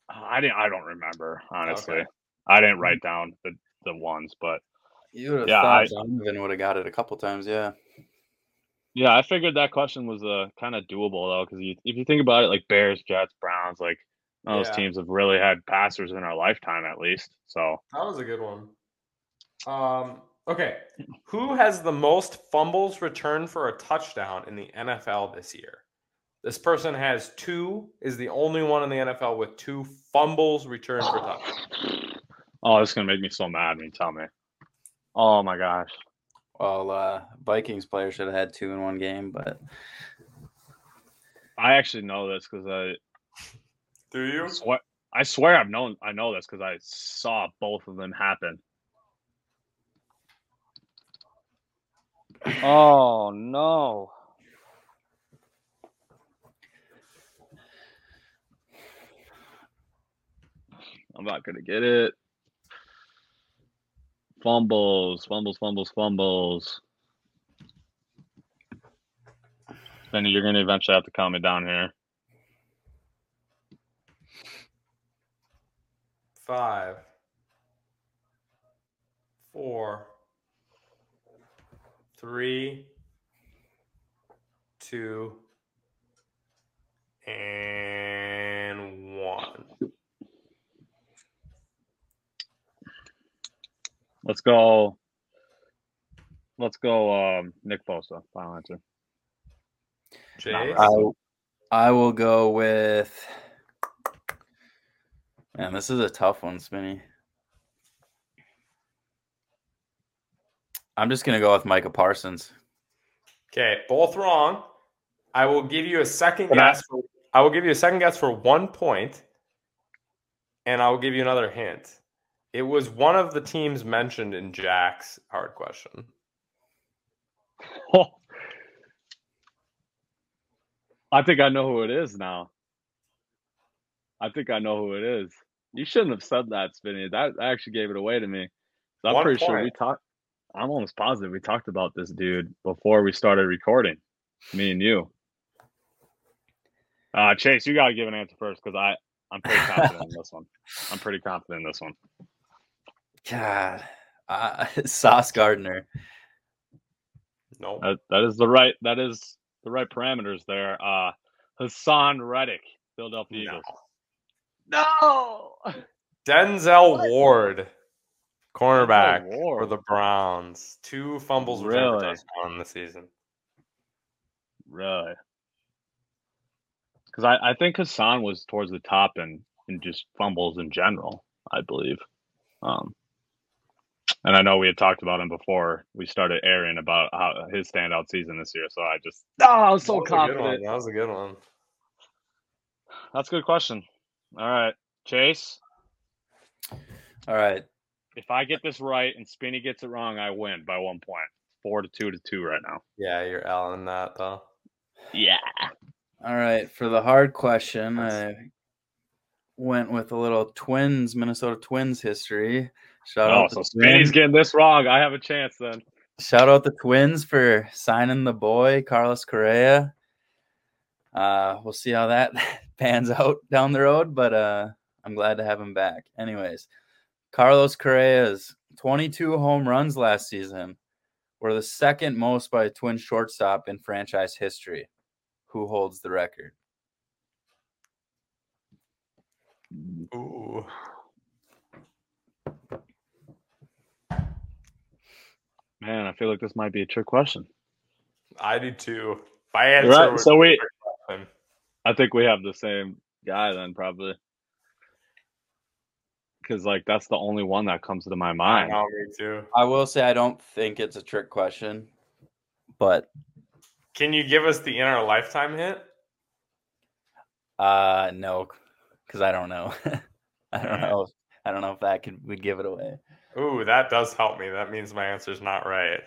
Uh, I didn't. I don't remember honestly. Okay. I didn't write down the the ones, but You would have Yeah, thought I- Donovan would have got it a couple times. Yeah. yeah, I figured that question was uh, kind of doable though, because if you think about it, like Bears, Jets, Browns, like none those Yeah. teams have really had passers in our lifetime at least. So That was a good one. Um, okay. Who has the most fumbles returned for a touchdown in the NFL this year? This person has two, is the only one in the NFL with two fumbles returned for touchdowns. Oh, this is gonna make me so mad when you tell me. Oh my gosh. Well, uh, Vikings player should have had two in one game, but I actually know this because I Do you? swear I swear I've known I know this because I saw both of them happen. Oh no. I'm not gonna get it. Fumbles, fumbles, fumbles, fumbles. Benny, you're gonna eventually have to calm me down here. Five, four, three, two, and one. Let's go. Let's go. Um, Nick Bosa. Final answer. Chase? I I will go with. Man, this is a tough one, Spinny. I'm just gonna go with Micah Parsons. Okay, both wrong. I will give you a second Can I- guess. For, I will give you a second guess for one point, and I will give you another hint. It was one of the teams mentioned in Jack's hard question. I think I know who it is now. I think I know who it is. You shouldn't have said that, Spinny. That that actually gave it away to me. 'Cause I'm One pretty sure we talked. I'm almost positive we talked about this dude before we started recording. Me and you. Uh, Chase, you got to give an answer first because I I'm pretty confident in this one. I'm pretty confident in this one. God, uh, Sauce Gardner. No. That, that is the right. That is the right parameters there. Uh, Haason Reddick, Philadelphia No. Eagles. No. Denzel Ward, cornerback for Ward. the Browns. Two fumbles, returned Really? touchdown this season. Really? Because I, I think Haason was towards the top in, in just fumbles in general, I believe. Um, and I know we had talked about him before we started airing about how his standout season this year. So I just, oh, I was so That was a good one. confident. That was a good one. That's a good question. All right, Chase. All right. If I get this right and Spinny gets it wrong, I win by one point. Four to two to two right now. Yeah, you're Al in that though. Yeah. All right. For the hard question, I went with a little Twins, Minnesota Twins history. Shout Oh, out so the getting this wrong. I have a chance then. Shout out the Twins for signing the boy Carlos Correa. Uh, we'll see how that pans out down the road, but uh, I'm glad to have him back. Anyways, Carlos Correa's 22 home runs last season were the second most by a Twin shortstop in franchise history. Who holds the record? Ooh. Man, I feel like this might be a trick question. I do too. If I answer, Right. would So be we, a trick question. I think we have the same guy then, probably. Because like that's the only one that comes to my I mind. know, me too. I will say I don't think it's a trick question, but Can you give us the in our lifetime hint? uh, no, because I don't know. I don't know. I don't know if that could would give it away. Ooh, that does help me. That means my answer's not right.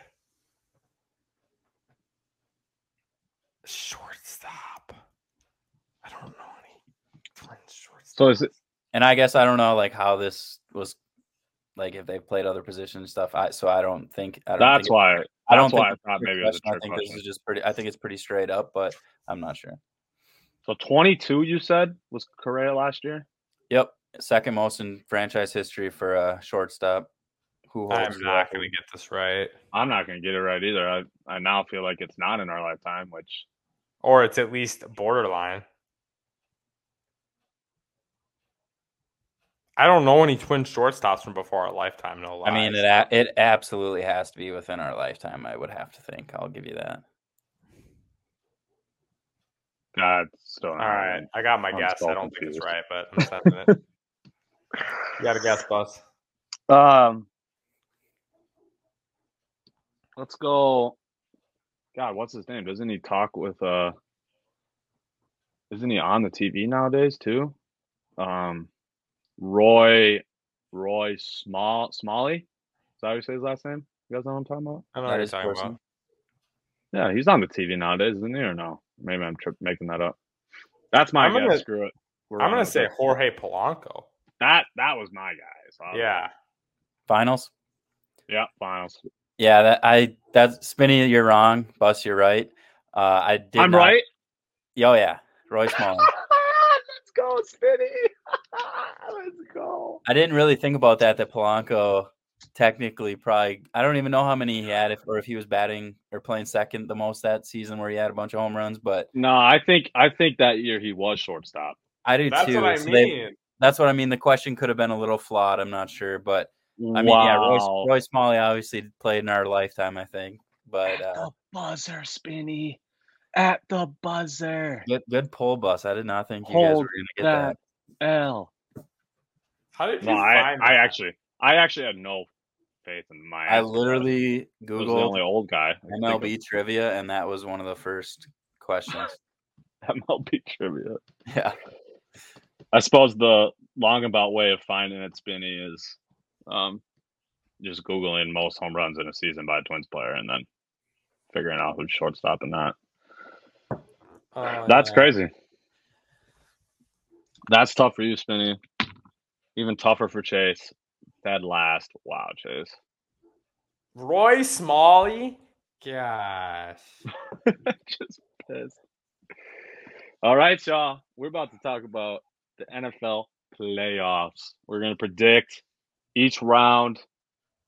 Shortstop. I don't know any Twins shortstop. So is it? And I guess I don't know like how this was like if they played other positions and stuff. I so I don't think I don't That's think it- why. I don't why think it's thought a trick maybe it was a question. I think question. this is just pretty. I think it's pretty straight up, but I'm not sure. So 22, you said was Correa last year. Yep, second most in franchise history for a shortstop. Who I'm not going to get this right. I'm not gonna get it right either. I I now feel like it's not in our lifetime, which Or it's at least borderline. I don't know any twin shortstops from before our lifetime. No lies. I mean, it a- it absolutely has to be within our lifetime. I would have to think. I'll give you that. God, still All not right, I got my I'm guess. I don't think it's right, but I'm sending it. you got a guess, boss? Um, let's go. God, what's his name? Doesn't he talk with uh? Isn't he on the TV nowadays too? Um, Roy, Roy Small Smalley. Is that how you say his last name? You guys know what I'm talking about? I know That what you're talking person. about. Yeah, he's on the TV nowadays, isn't he? Or no? Maybe I'm tri- making that up. That's my I'm guess. gonna- Screw it. We're I'm gonna say it. Jorge Polanco. that. That was my guy. So I'll- Yeah, Finals. Yeah. Finals. Yeah, that I that's Spinny. You're wrong. Bus, you're right. Uh, I did. I'm not- right. Oh yeah, Roy Smalley. Let's go, Spinny. Let's go. I didn't really think about that. That Polanco technically probably I don't even know how many he had if or if he was batting or playing second the most that season where he had a bunch of home runs. But No, I think I think that year he was shortstop. I do that's too. what I so they- mean. that's what I mean. The question could have been a little flawed. I'm not sure, but I mean, yeah, Roy, Roy Smalley obviously played in our lifetime. I think, but uh, buzzer, Spinny. At the buzzer. good good pull, bus. I did not think you guys were gonna get that. that L. How did you No, I, find I that? actually, I actually had no faith in my. I literally I was the only old guy. I could think of. MLB trivia, and that was one of the first questions. MLB trivia. Yeah. I suppose the long about way of finding it, Spinny, is um, just googling most home runs in a season by a Twins player, and then figuring out who's shortstop in that. Uh, That's yeah. crazy. That's tough for you, Spinny. Even tougher for Chase. Dead last. Wow, Chase. Roy Smalley. Gosh. Just pissed. All right, y'all. We're about to talk about the NFL playoffs. We're gonna predict each round.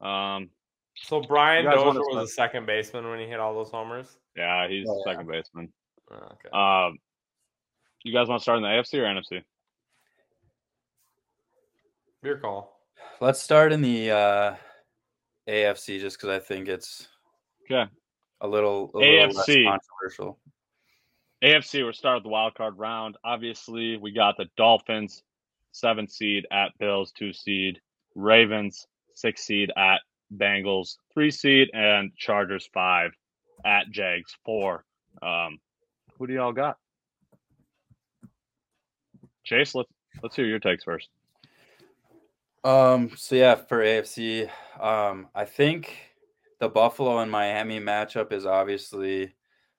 Um, So Brian Dozier wanna was a second baseman when he hit all those homers. yeah, he's Oh, yeah. second baseman. Oh, Okay. Um, you guys want to start in the AFC or NFC? Your call. Let's start in the uh, AFC just because I think it's Okay. a little, a little less AFC. controversial. AFC, we're starting the wild card round. Obviously, we got the Dolphins, seven seed at Bills, two seed, Ravens, six seed at Bengals, three seed, and Chargers five at Jags four. Um, who do y'all got? Chase, let's let's hear your takes first. Um. So yeah, for AFC, um, I think the Buffalo and Miami matchup is obviously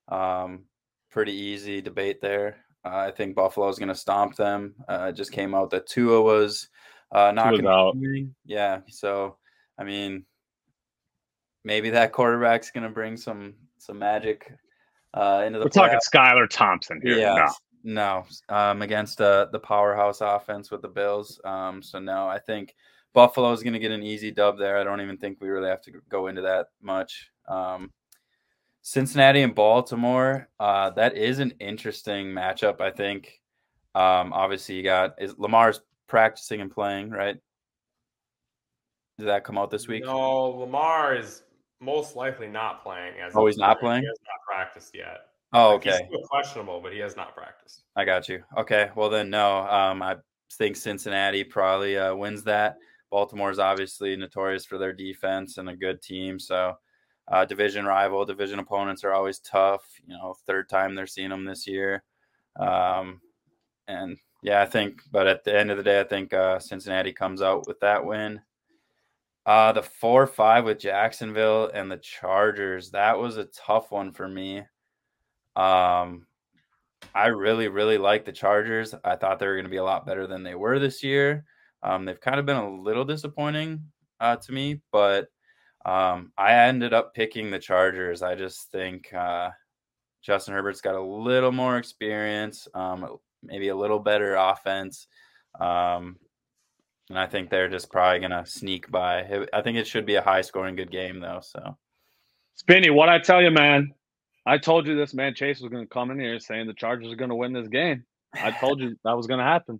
um pretty easy debate there. Uh, I think Buffalo is going to stomp them. Uh, it just came out that Tua was uh, not be. Yeah. So I mean, maybe that quarterback's going to bring some some magic uh, into the. We're talking. Skylar Thompson here. Yeah. No. No, um, against uh, the powerhouse offense with the Bills. Um, so no, I think Buffalo is going to get an easy dub there. I don't even think we really have to go into that much. Um, Cincinnati and Baltimore, uh, that is an interesting matchup. I think. Um, obviously, you got is Lamar's practicing and playing, right? Did that come out this week? No, Lamar is most likely not playing. As Oh, he's not today. playing? He has not practiced yet. Oh, Like, okay. He's still questionable, but he has not practiced. I got you. Okay. Well, then, no. Um, I think Cincinnati probably uh, wins that. Baltimore is obviously notorious for their defense and a good team. So, uh, division rival, division opponents are always tough. You know, third time they're seeing them this year. Um, and yeah, I think, but at the end of the day, I think uh, Cincinnati comes out with that win. Uh, the 4 5 with Jacksonville and the Chargers, that was a tough one for me. Um, I really, really like the Chargers. I thought they were going to be a lot better than they were this year. Um, they've kind of been a little disappointing uh, to me, but um, I ended up picking the Chargers. I just think uh, Justin Herbert's got a little more experience, um, maybe a little better offense. Um, and I think they're just probably going to sneak by. I think it should be a high scoring, good game, though. So, Spinny, what I tell you, man. I told you this man Chase was going to come in here saying the Chargers are going to win this game. I told you that was going to happen.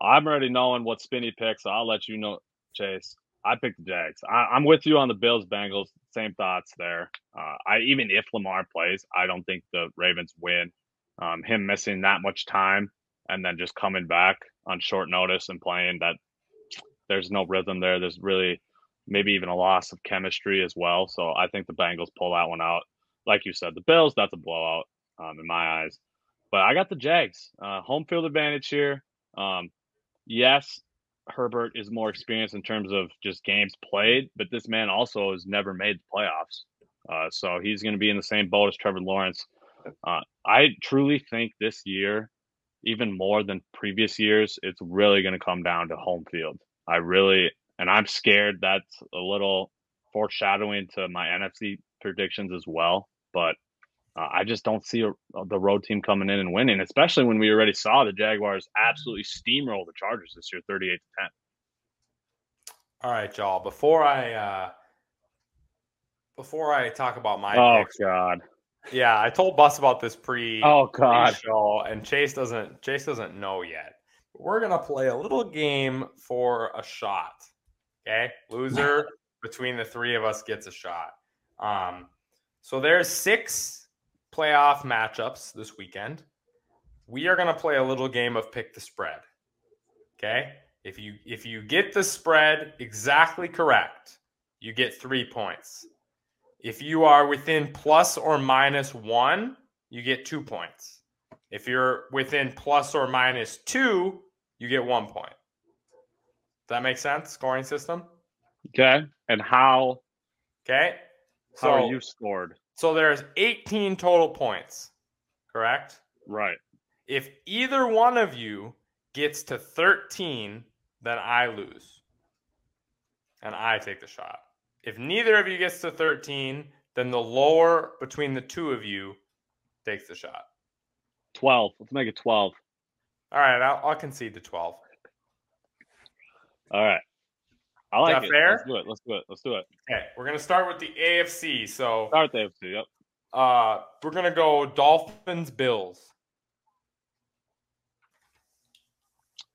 I'm already knowing what Spinny picks, so I'll let you know, Chase. I picked the Jags. I, I'm with you on the Bills Bengals. Same thoughts there. Uh, I even if Lamar plays, I don't think the Ravens win. Um, him missing that much time and then just coming back on short notice and playing that there's no rhythm there. There's really maybe even a loss of chemistry as well. So I think the Bengals pull that one out. Like you said, the Bills, that's a blowout um, in my eyes. But I got the Jags. Uh, home field advantage here. Um, yes, Herbert is more experienced in terms of just games played, but this man also has never made the playoffs. Uh, so he's going to be in the same boat as Trevor Lawrence. Uh, I truly think this year, even more than previous years, it's really going to come down to home field. I really, and I'm scared that's a little foreshadowing to my NFC predictions as well. But uh, I just don't see a, the road team coming in and winning, especially when we already saw the Jaguars absolutely steamroll the Chargers this year, 38 to 10. All right, y'all. Before I uh before I talk about my Oh picks, God! Yeah, I told Bus about this pre Oh God! show, and Chase doesn't Chase doesn't know yet. We're gonna play a little game for a shot. Okay, loser between the three of us gets a shot. Um, so there's six playoff matchups this weekend. We are gonna play a little game of pick the spread. Okay, if you if you get the spread exactly correct, you get three points. If you are within plus or minus one, you get two points. If you're within plus or minus two, you get one point. Does that make sense? Scoring system. Okay. And how Okay. how you scored? So there's 18 total points, correct? Right. If either one of you gets to 13, then I lose. And I take the shot. If neither of you gets to 13, then the lower between the two of you takes the shot. Twelve. Let's make it twelve. All right, I'll, I'll concede to 12. All right. I like that it. fair? Let's do it. Let's do it. Let's do it. Okay, we're going to start with the AFC. So Start the AFC. Yep. uh, we're going to go Dolphins, Bills.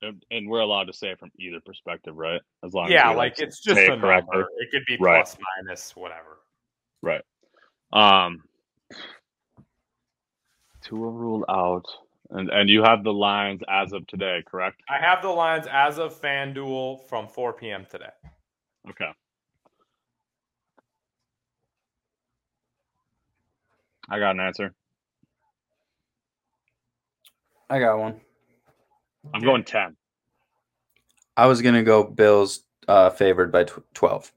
And, and we're allowed to say it from either perspective, right? As long Yeah, as we, like it's just a it correctly. number. It could be Right. plus, minus, whatever. Right. Um, Tua ruled out, and and you have the lines as of today, correct? I have the lines as of FanDuel from 4 p.m. today. Okay. I got an answer. I got one. I'm going ten. I was gonna go Bills uh, favored by tw- twelve.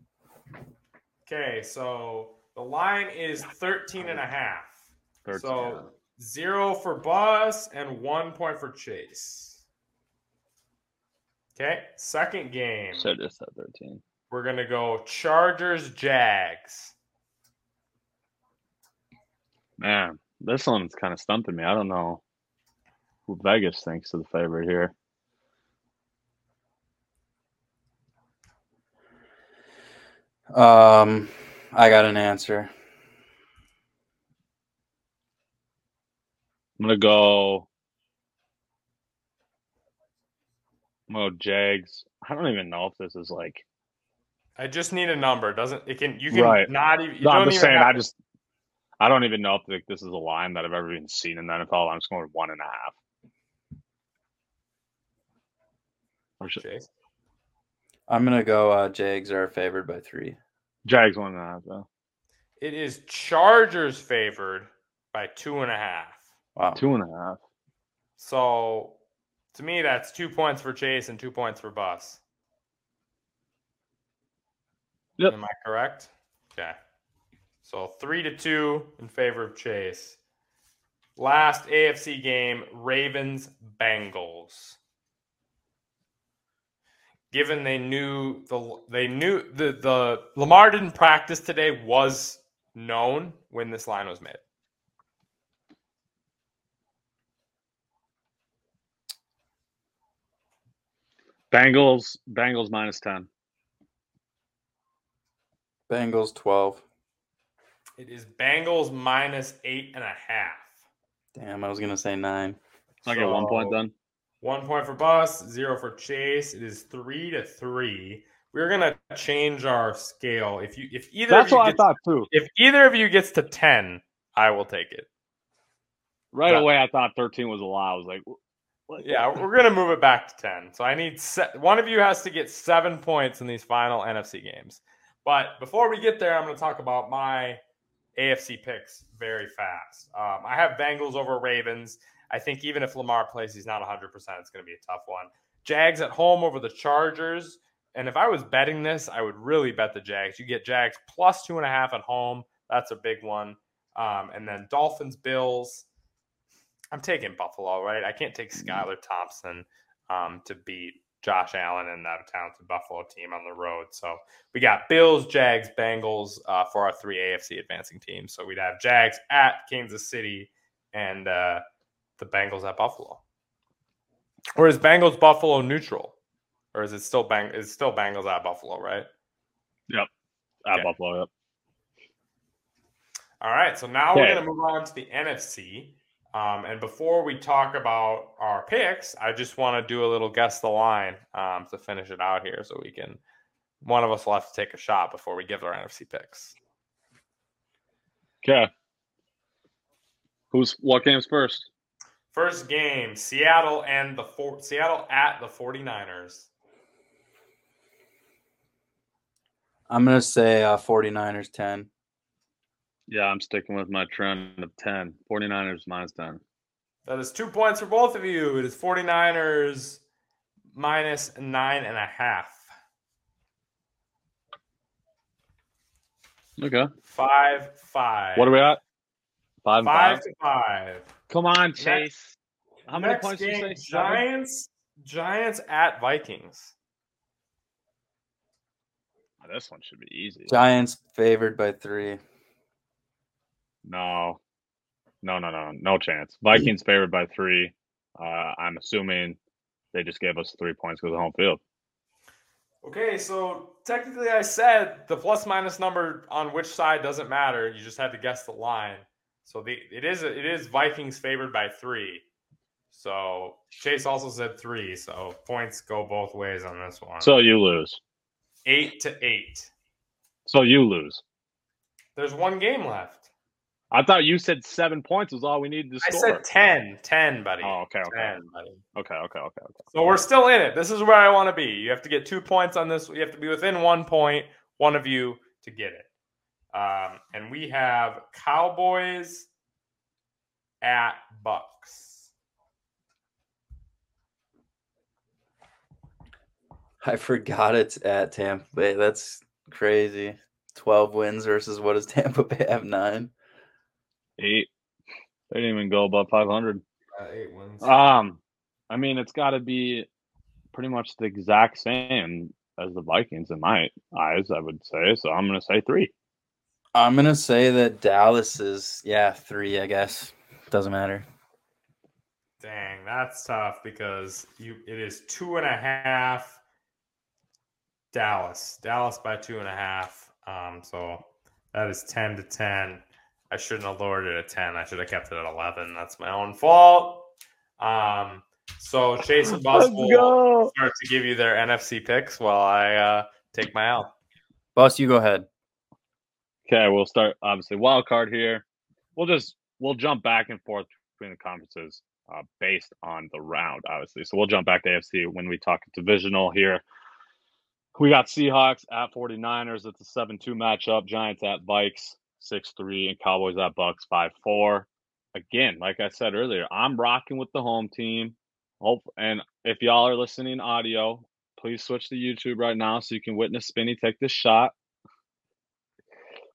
Okay, so the line is 13 and a half. 13. So zero for Bus and one point for Chase. Okay, second game. So just said thirteen. We're gonna go Chargers Jags. Man, this one's kind of stumping me. I don't know who Vegas thinks is the favorite here. Um, I got an answer. I'm gonna go. I'm gonna go Jags. I don't even know if this is like. I just need a number. Doesn't it can you can Right. not even you No, I'm just even saying. have I just. I don't even know if like, this is a line that I've ever even seen in the NFL. I'm just going with one and a half. Or should, Chase. I'm gonna go. Uh, Jags are favored by three. Jags one and a half. Though. It is Chargers favored by two and a half. Wow. Two and a half. So to me, that's two points for Chase and two points for Bus. Yep. Am I correct? Okay. So three to two in favor of Chase. Last AFC game, Ravens Bengals. Given they knew the they knew the the Lamar didn't practice today was known when this line was made. Bengals. Bengals minus ten. Bengals twelve. It is Bengals minus eight and a half. Damn, I was gonna say nine. I get one point So, then. One point for Bus, zero for Chase. It is three to three. We're gonna change our scale. If you if either That's of you what I gets, thought too. if either of you gets to ten, I will take it. Right Yeah. away, I thought thirteen was a lot. I was like, what? Yeah, we're gonna move it back to ten. So I need se- one of you has to get seven points in these final NFC games. But before we get there, I'm gonna talk about my AFC picks very fast. Um, I have Bengals over Ravens. I think even if Lamar plays, he's not 100. percent It's gonna be a tough one. Jags at home over the Chargers. And if I was betting this, I would really bet the Jags. You get Jags plus two and a half at home. That's a big one. Um, and then Dolphins, Bills. I'm taking Buffalo, right? I can't take Skylar Thompson um, to beat Josh Allen and that talented Buffalo team on the road. So we got Bills, Jags, Bengals uh, for our three AFC advancing teams. So we'd have Jags at Kansas City and uh, the Bengals at Buffalo. Or is Bengals Buffalo neutral? Or is it still Bang? Is still Bengals at Buffalo, right? Yep. At Okay. Buffalo. Yep. All right, so now we're going to move on to the NFC. Um, and before we talk about our picks, I just want to do a little guess the line um, to finish it out here so we can, one of us will have to take a shot before we give our NFC picks. Okay. Who's what game's first? First game Seattle and the four, Seattle at the 49ers. I'm gonna say uh, 49ers ten. Yeah, I'm sticking with my trend of 10. 49ers minus 10. That is two points for both of you. It is 49ers minus nine and a half. Okay. Five, five. What are we at? Five and Five five. to five. Come on, Next- Chase. How many points did you game, say? Seven? Giants, Giants at Vikings. This one should be easy. Giants favored by three. No. No, no, no. No chance. Vikings favored by three. Uh, I'm assuming they just gave us three points because of home field. Okay, so technically, I said the plus minus number on which side doesn't matter. You just had to guess the line. So the it is it is Vikings favored by three. So Chase also said three. So points go both ways on this one. So you lose. eight to eight. So you lose. There's one game left. I thought you said seven points was all we needed to I score. I said 10. 10, buddy. Oh, okay, okay. 10, buddy. Okay, okay, okay, okay. So we're still in it. This is where I want to be. You have to get two points on this. You have to be within one point, one of you to get it. Um, and we have Cowboys at Bucks. I forgot it's at Tampa Bay. That's crazy. 12 wins versus what does Tampa Bay have? Nine? Eight. They didn't even go above 500. Uh, eight wins. Um, I mean, it's got to be pretty much the exact same as the Vikings in my eyes, I would say. So I'm going to say three. I'm going to say that Dallas is, yeah, three, I guess. Doesn't matter. Dang, that's tough because you it is two and a half. Dallas, Dallas by two and a half. Um, so that is ten to ten. I shouldn't have lowered it at ten. I should have kept it at eleven. That's my own fault. Um, so Chase and Bus will go. start to give you their NFC picks while I uh, take my out. Boss, you go ahead. Okay, we'll start obviously wild card here. We'll just we'll jump back and forth between the conferences uh, based on the round, obviously. So we'll jump back to AFC when we talk divisional here. We got Seahawks at 49ers. It's a 7 2 matchup. Giants at Vikes 6 3, and Cowboys at Bucks 5 4. Again, like I said earlier, I'm rocking with the home team. Hope and if y'all are listening audio, please switch to YouTube right now so you can witness Spinny take this shot.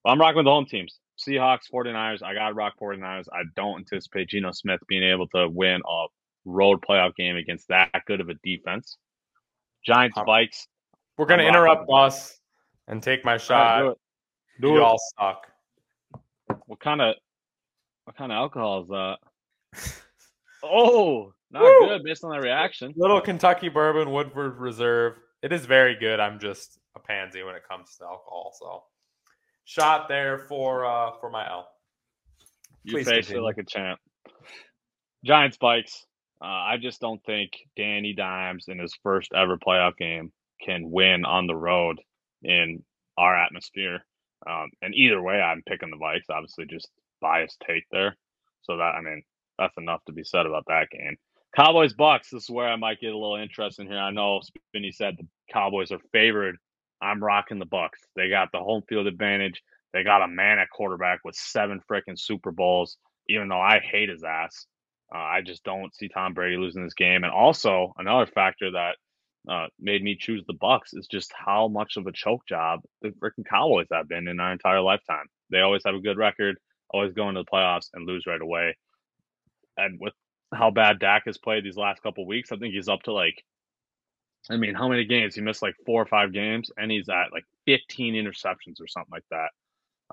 I'm rocking with the home teams. Seahawks, 49ers. I got to rock 49ers. I don't anticipate Geno Smith being able to win a road playoff game against that good of a defense. Giants, Vikes. We're gonna interrupt with Bus and take my All right, shot. do it. Do you it. all suck. What kind of what kind of alcohol is that? Oh, not Woo! good based on that reaction. Little Kentucky bourbon, Woodford Reserve. It is very good. I'm just a pansy when it comes to alcohol. So, shot there for uh for my L. You Please face it like a champ. Giants, Vikes. Uh, I just don't think Danny Dimes in his first ever playoff game can win on the road in our atmosphere. Um, and either way, I'm picking the Vikes. Obviously, just biased take there. So that I mean, that's enough to be said about that game. Cowboys, Bucks. This is where I might get a little interesting here. I know Spinny said the Cowboys are favored. I'm rocking the Bucks. They got the home field advantage. They got a man at quarterback with seven freaking Super Bowls. Even though I hate his ass, uh, I just don't see Tom Brady losing this game. And also another factor that uh, made me choose the Bucks is just how much of a choke job the freaking Cowboys have been in our entire lifetime. They always have a good record, always go into the playoffs and lose right away. And with how bad Dak has played these last couple weeks, I think he's up to like, I mean, how many games? He missed like four or five games, and he's at like 15 interceptions or something like that.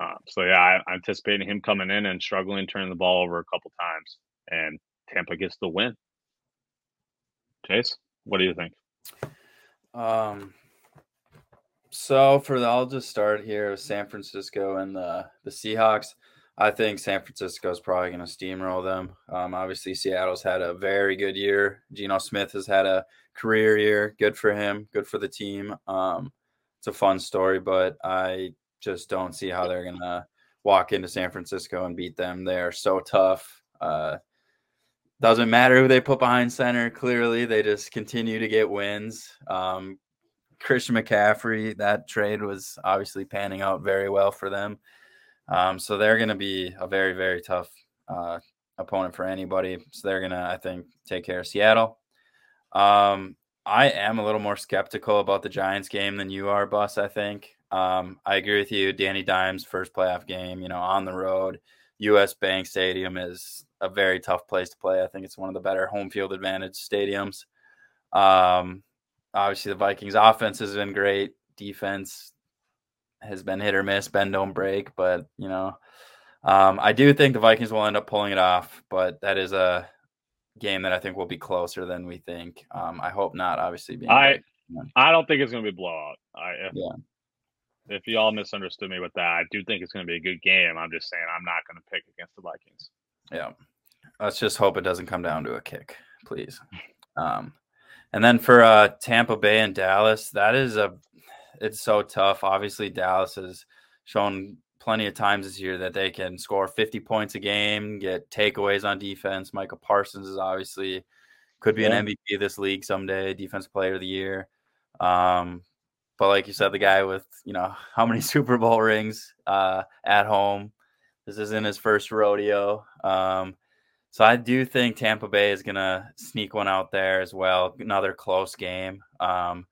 Uh, so yeah, I, I'm anticipating him coming in and struggling, turning the ball over a couple times, and Tampa gets the win. Chase, what do you think? Um, so for the, I'll just start here San Francisco and the the Seahawks. I think San Francisco is probably going to steamroll them. Um, obviously, Seattle's had a very good year. Geno Smith has had a career year. Good for him. Good for the team. Um, it's a fun story, but I just don't see how they're going to walk into San Francisco and beat them. They are so tough. Uh, doesn't matter who they put behind center. Clearly, they just continue to get wins. Um, Christian McCaffrey, that trade was obviously panning out very well for them. Um, so they're going to be a very, very tough uh, opponent for anybody. So they're going to, I think, take care of Seattle. Um, I am a little more skeptical about the Giants game than you are, Bus. I think. Um, I agree with you. Danny Dimes' first playoff game, you know, on the road. US Bank Stadium is a very tough place to play. I think it's one of the better home field advantage stadiums. Um, obviously, the Vikings' offense has been great. Defense has been hit or miss, bend don't break. But you know, um, I do think the Vikings will end up pulling it off. But that is a game that I think will be closer than we think. Um, I hope not. Obviously, being I I don't think it's going to be blowout. I if, yeah. If y'all misunderstood me with that, I do think it's going to be a good game. I'm just saying I'm not going to pick against the Vikings. Yeah. Let's just hope it doesn't come down to a kick, please. Um, and then for uh, Tampa Bay and Dallas, that is a it's so tough. Obviously, Dallas has shown plenty of times this year that they can score 50 points a game, get takeaways on defense. Micah Parsons is obviously could be yeah. an MVP of this league someday, defense player of the year. Um, but like you said, the guy with you know how many Super Bowl rings uh, at home. This isn't his first rodeo. Um, so I do think Tampa Bay is gonna sneak one out there as well. Another close game. Um,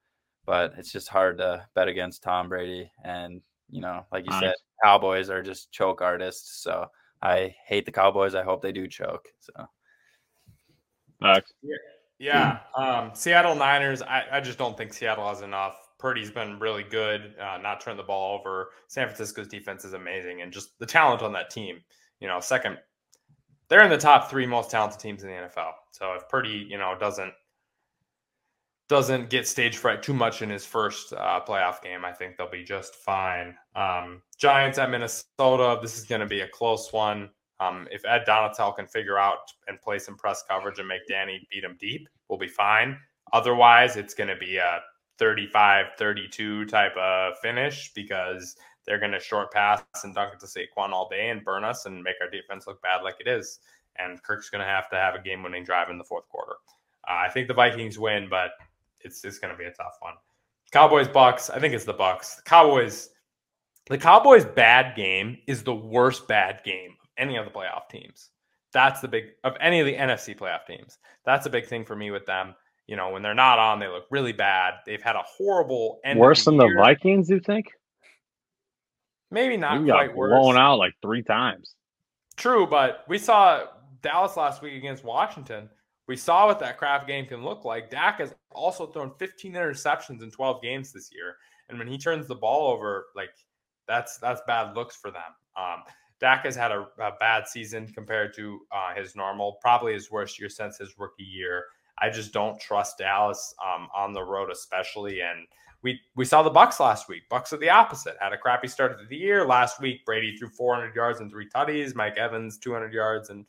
but it's just hard to bet against Tom Brady. And you know, like you said, Cowboys are just choke artists. So I hate the Cowboys. I hope they do choke. So. Max. Yeah. Yeah. Um, Seattle Niners, I, I just don't think Seattle has enough. Purdy's been really good, uh, not turn the ball over. San Francisco's defense is amazing, and just the talent on that team. You know, second, they're in the top three most talented teams in the NFL. So if Purdy, you know, doesn't doesn't get stage fright too much in his first uh, playoff game, I think they'll be just fine. Um, Giants at Minnesota, this is going to be a close one. Um, if Ed Donatell can figure out and play some press coverage and make Danny beat him deep, we'll be fine. Otherwise, it's going to be a 35 32 type of finish because they're going to short pass and dunk it to Saquon all day and burn us and make our defense look bad like it is. And Kirk's going to have to have a game winning drive in the fourth quarter. Uh, I think the Vikings win, but it's, it's going to be a tough one. Cowboys, Bucks. I think it's the Bucks. The Cowboys. The Cowboys' bad game is the worst bad game of any of the playoff teams. That's the big of any of the NFC playoff teams. That's a big thing for me with them. You know, when they're not on, they look really bad. They've had a horrible end. Worse the than year. the Vikings, you think? Maybe not we quite got worse. blown out like three times. True, but we saw Dallas last week against Washington. We saw what that craft game can look like. Dak has also thrown 15 interceptions in 12 games this year, and when he turns the ball over, like that's that's bad looks for them. Um, Dak has had a, a bad season compared to uh, his normal, probably his worst year since his rookie year. I just don't trust Dallas um, on the road, especially. And we we saw the Bucks last week. Bucks are the opposite. Had a crappy start to the year. Last week, Brady threw 400 yards and three tutties. Mike Evans 200 yards and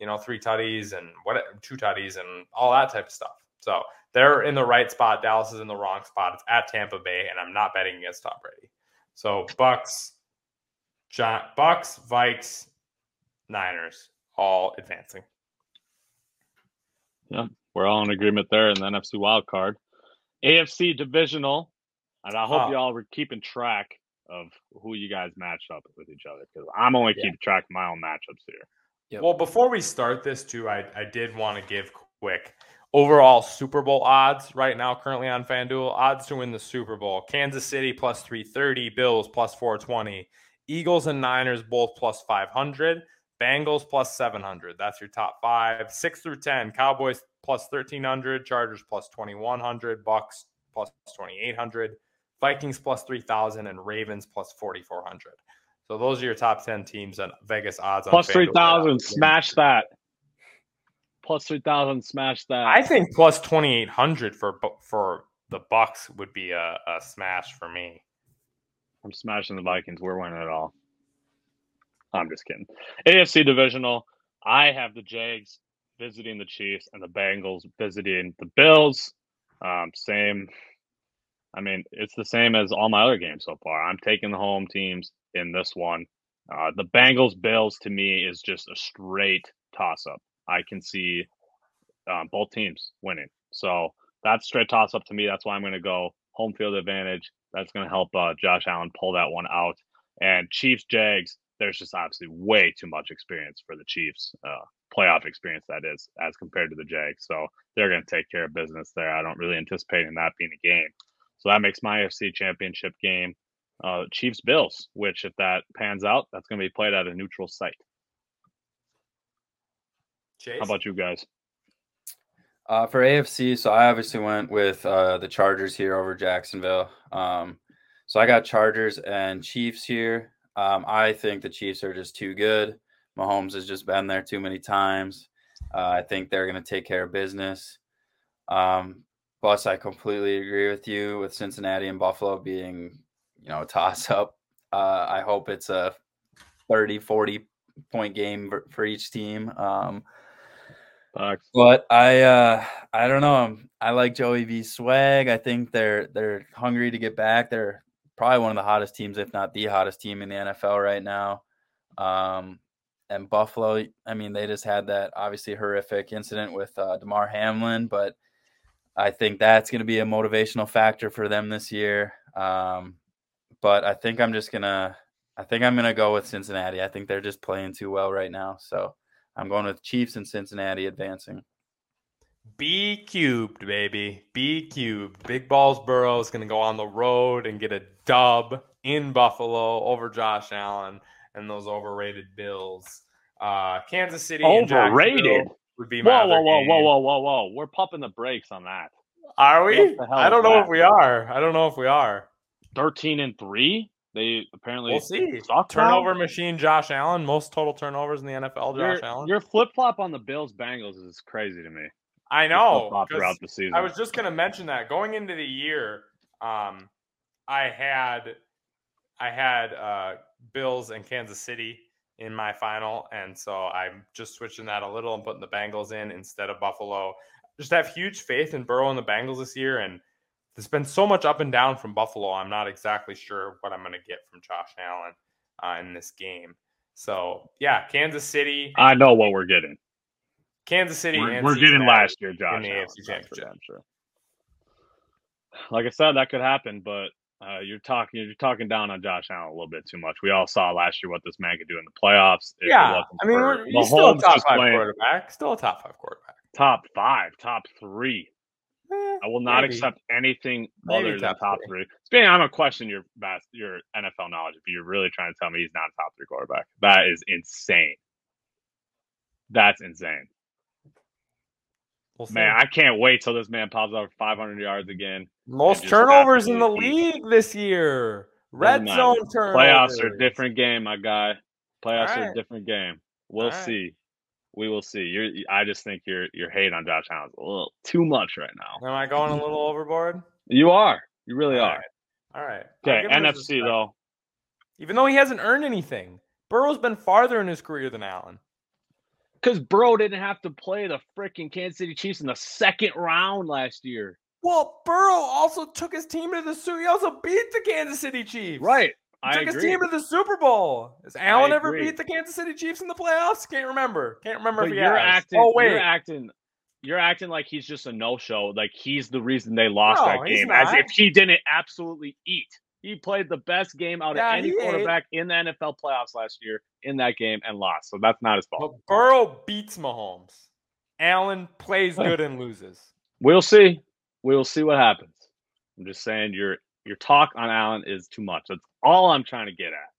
you know three tutties and what two tutties and all that type of stuff. So they're in the right spot. Dallas is in the wrong spot. It's at Tampa Bay, and I'm not betting against Tom Brady. So Bucks, John, Bucks, Vikes, Niners, all advancing. Yeah, we're all in agreement there in the NFC wild card. AFC divisional, and I hope Oh. y'all were keeping track of who you guys matched up with each other because I'm only Yeah. keeping track of my own matchups here. Yep. Well, before we start this, too, I, I did want to give quick overall Super Bowl odds right now, currently on FanDuel. Odds to win the Super Bowl Kansas City plus 330, Bills plus 420, Eagles and Niners both plus 500, Bengals plus 700. That's your top five. Six through 10, Cowboys plus 1300, Chargers plus 2100, Bucks plus 2800, Vikings plus 3000, and Ravens plus 4400. So those are your top 10 teams on Vegas odds. on Plus FanDuel. 3,000, smash that. Plus 3,000, smash that. I think plus 2800 for for the Bucks would be a, a smash for me. I'm smashing the Vikings. We're winning it all. I'm just kidding. AFC divisional. I have the Jags visiting the Chiefs and the Bengals visiting the Bills. Um, same. I mean, it's the same as all my other games so far. I'm taking the home teams in this one. Uh, the Bengals Bills to me is just a straight toss up. I can see um, both teams winning. So that's straight toss up to me. That's why I'm going to go home field advantage. That's going to help uh, Josh Allen pull that one out. And Chiefs Jags, there's just obviously way too much experience for the Chiefs, uh, playoff experience that is, as compared to the Jags. So they're going to take care of business there. I don't really anticipate in that being a game. So that makes my AFC Championship game uh, Chiefs Bills, which if that pans out, that's going to be played at a neutral site. Chase? How about you guys? Uh, for AFC, so I obviously went with uh, the Chargers here over Jacksonville. Um, so I got Chargers and Chiefs here. Um, I think the Chiefs are just too good. Mahomes has just been there too many times. Uh, I think they're going to take care of business. Um, plus, I completely agree with you with Cincinnati and Buffalo being, you know, a toss up. Uh, I hope it's a 30, 40 point game for each team. Um, Facts. but I uh I don't know. I like Joey B swag. I think they're they're hungry to get back. They're probably one of the hottest teams, if not the hottest team in the NFL right now. Um and Buffalo, I mean, they just had that obviously horrific incident with uh, Damar Hamlin, but I think that's going to be a motivational factor for them this year. Um, but I think I'm just gonna, I think I'm gonna go with Cincinnati. I think they're just playing too well right now. So I'm going with Chiefs and Cincinnati advancing. B cubed, baby. B cubed. Big Balls Burrow is going to go on the road and get a dub in Buffalo over Josh Allen and those overrated Bills. Uh, Kansas City and Overrated? Jacksonville would be Whoa, my whoa, other whoa, game. whoa, whoa, whoa, whoa! We're pumping the brakes on that. Are we? What the hell I don't know that? if we are. I don't know if we are. Thirteen and three. They apparently We'll see. suck now? Turnover machine Josh Allen, most total turnovers in the NFL, Josh Your, Allen. your flip flop on the Bills Bengals is crazy to me. I know. throughout the season. I was just going to mention that going into the year, um, I had I had uh, Bills and Kansas City in my final, and so I'm just switching that a little and putting the Bengals in instead of Buffalo. Just have huge faith in Burrow and the Bengals this year, and there's been so much up and down from Buffalo. I'm not exactly sure what I'm going to get from Josh Allen uh, in this game. So yeah, Kansas City, I know what we're getting. Kansas City, We're, we're getting last year, Josh. in the Allen, AFC Championship. sure. Like I said, that could happen, but uh, you're talking you're talking down on Josh Allen a little bit too much. We all saw last year what this man could do in the playoffs. Yeah, I mean, for we're, he's still a top five playing quarterback. Still a top five quarterback. top five, top three. Eh, I will not maybe. accept anything Maybe other than top top three. three. I'm gonna question your best, your NFL knowledge if you're really trying to tell me he's not a top three quarterback. That is insane. That's insane, We'll man. I can't wait till this man pops up 500 yards again. Most turnovers in the absolutely league this year. Red matter. zone turnovers. Playoffs are a different game, my guy. Playoffs are a different game. We'll Alright. see. We will see. You're. I just think you're you're hate on Josh Allen's a little too much right now. Am I going a little overboard? You are. You really All are. right. All right. Okay. give him his NFC though. Even though he hasn't earned anything, Burrow's been farther in his career than Allen. Because Bro didn't have to play the freaking Kansas City Chiefs in the second round last year. Well, Burrow also took his team to the Super. He also beat the Kansas City Chiefs. Right. He I took his agree. team to the Super Bowl. Has Allen ever beat the Kansas City Chiefs in the playoffs? Can't remember. Can't remember but if he you're has. acting. oh wait, You're acting. You're acting like he's just a no-show. Like he's the reason they lost No, that game, as if he didn't absolutely eat. He played the best game out Yeah, of any ate. quarterback in the NFL playoffs last year in that game and lost. So that's not his fault. but Burrow beats Mahomes. Allen plays good and loses. We'll see. We'll see what happens. I'm just saying your your talk on Allen is too much. That's all I'm trying to get at.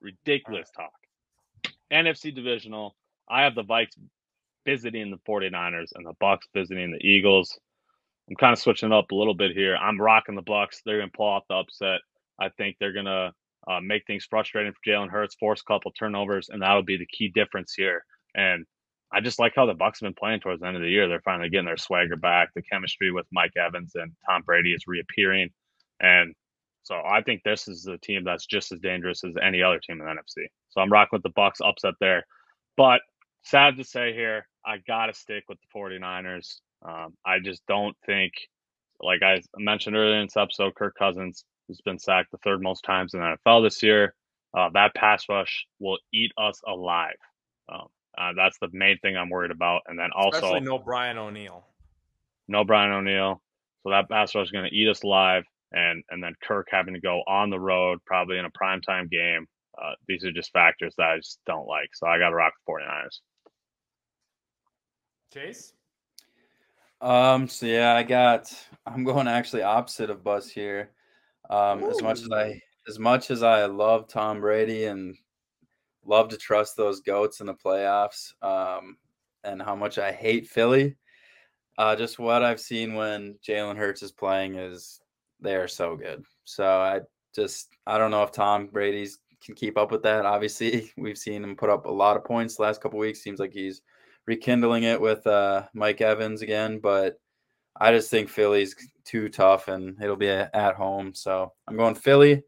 Ridiculous talk. NFC divisional. I have the Vikes visiting the 49ers and the Bucks visiting the Eagles. I'm kind of switching it up a little bit here. I'm rocking the Bucks. They're gonna pull off the upset. I think they're gonna uh, make things frustrating for Jalen Hurts, force a couple turnovers, and that'll be the key difference here. And I just like how the Bucks have been playing towards the end of the year. They're finally getting their swagger back. The chemistry with Mike Evans and Tom Brady is reappearing, and so I think this is a team that's just as dangerous as any other team in the NFC. So I'm rocking with the Bucks upset there. But sad to say here, I gotta stick with the 49ers. Um, I just don't think, like I mentioned earlier in this episode, Kirk Cousins has been sacked the third most times in the NFL this year. Uh, that pass rush will eat us alive. Um, uh, that's the main thing I'm worried about. And then also, Especially no Brian O'Neill. no Brian O'Neill. So that pass rush is going to eat us alive. And and then Kirk having to go on the road, probably in a primetime game. uh, these are just factors that I just don't like. So I got to rock the 49ers. Chase? Um, so yeah, I got I'm going actually opposite of Bus here. Um, as much as I as much as I love Tom Brady and love to trust those goats in the playoffs, um, and how much I hate Philly, uh, just what I've seen when Jalen Hurts is playing is they are so good. So I just I don't know if Tom Brady's can keep up with that. Obviously, we've seen him put up a lot of points the last couple weeks. Seems like he's rekindling it with uh, Mike Evans again, but I just think Philly's too tough and it'll be a, at home. So I'm going Philly.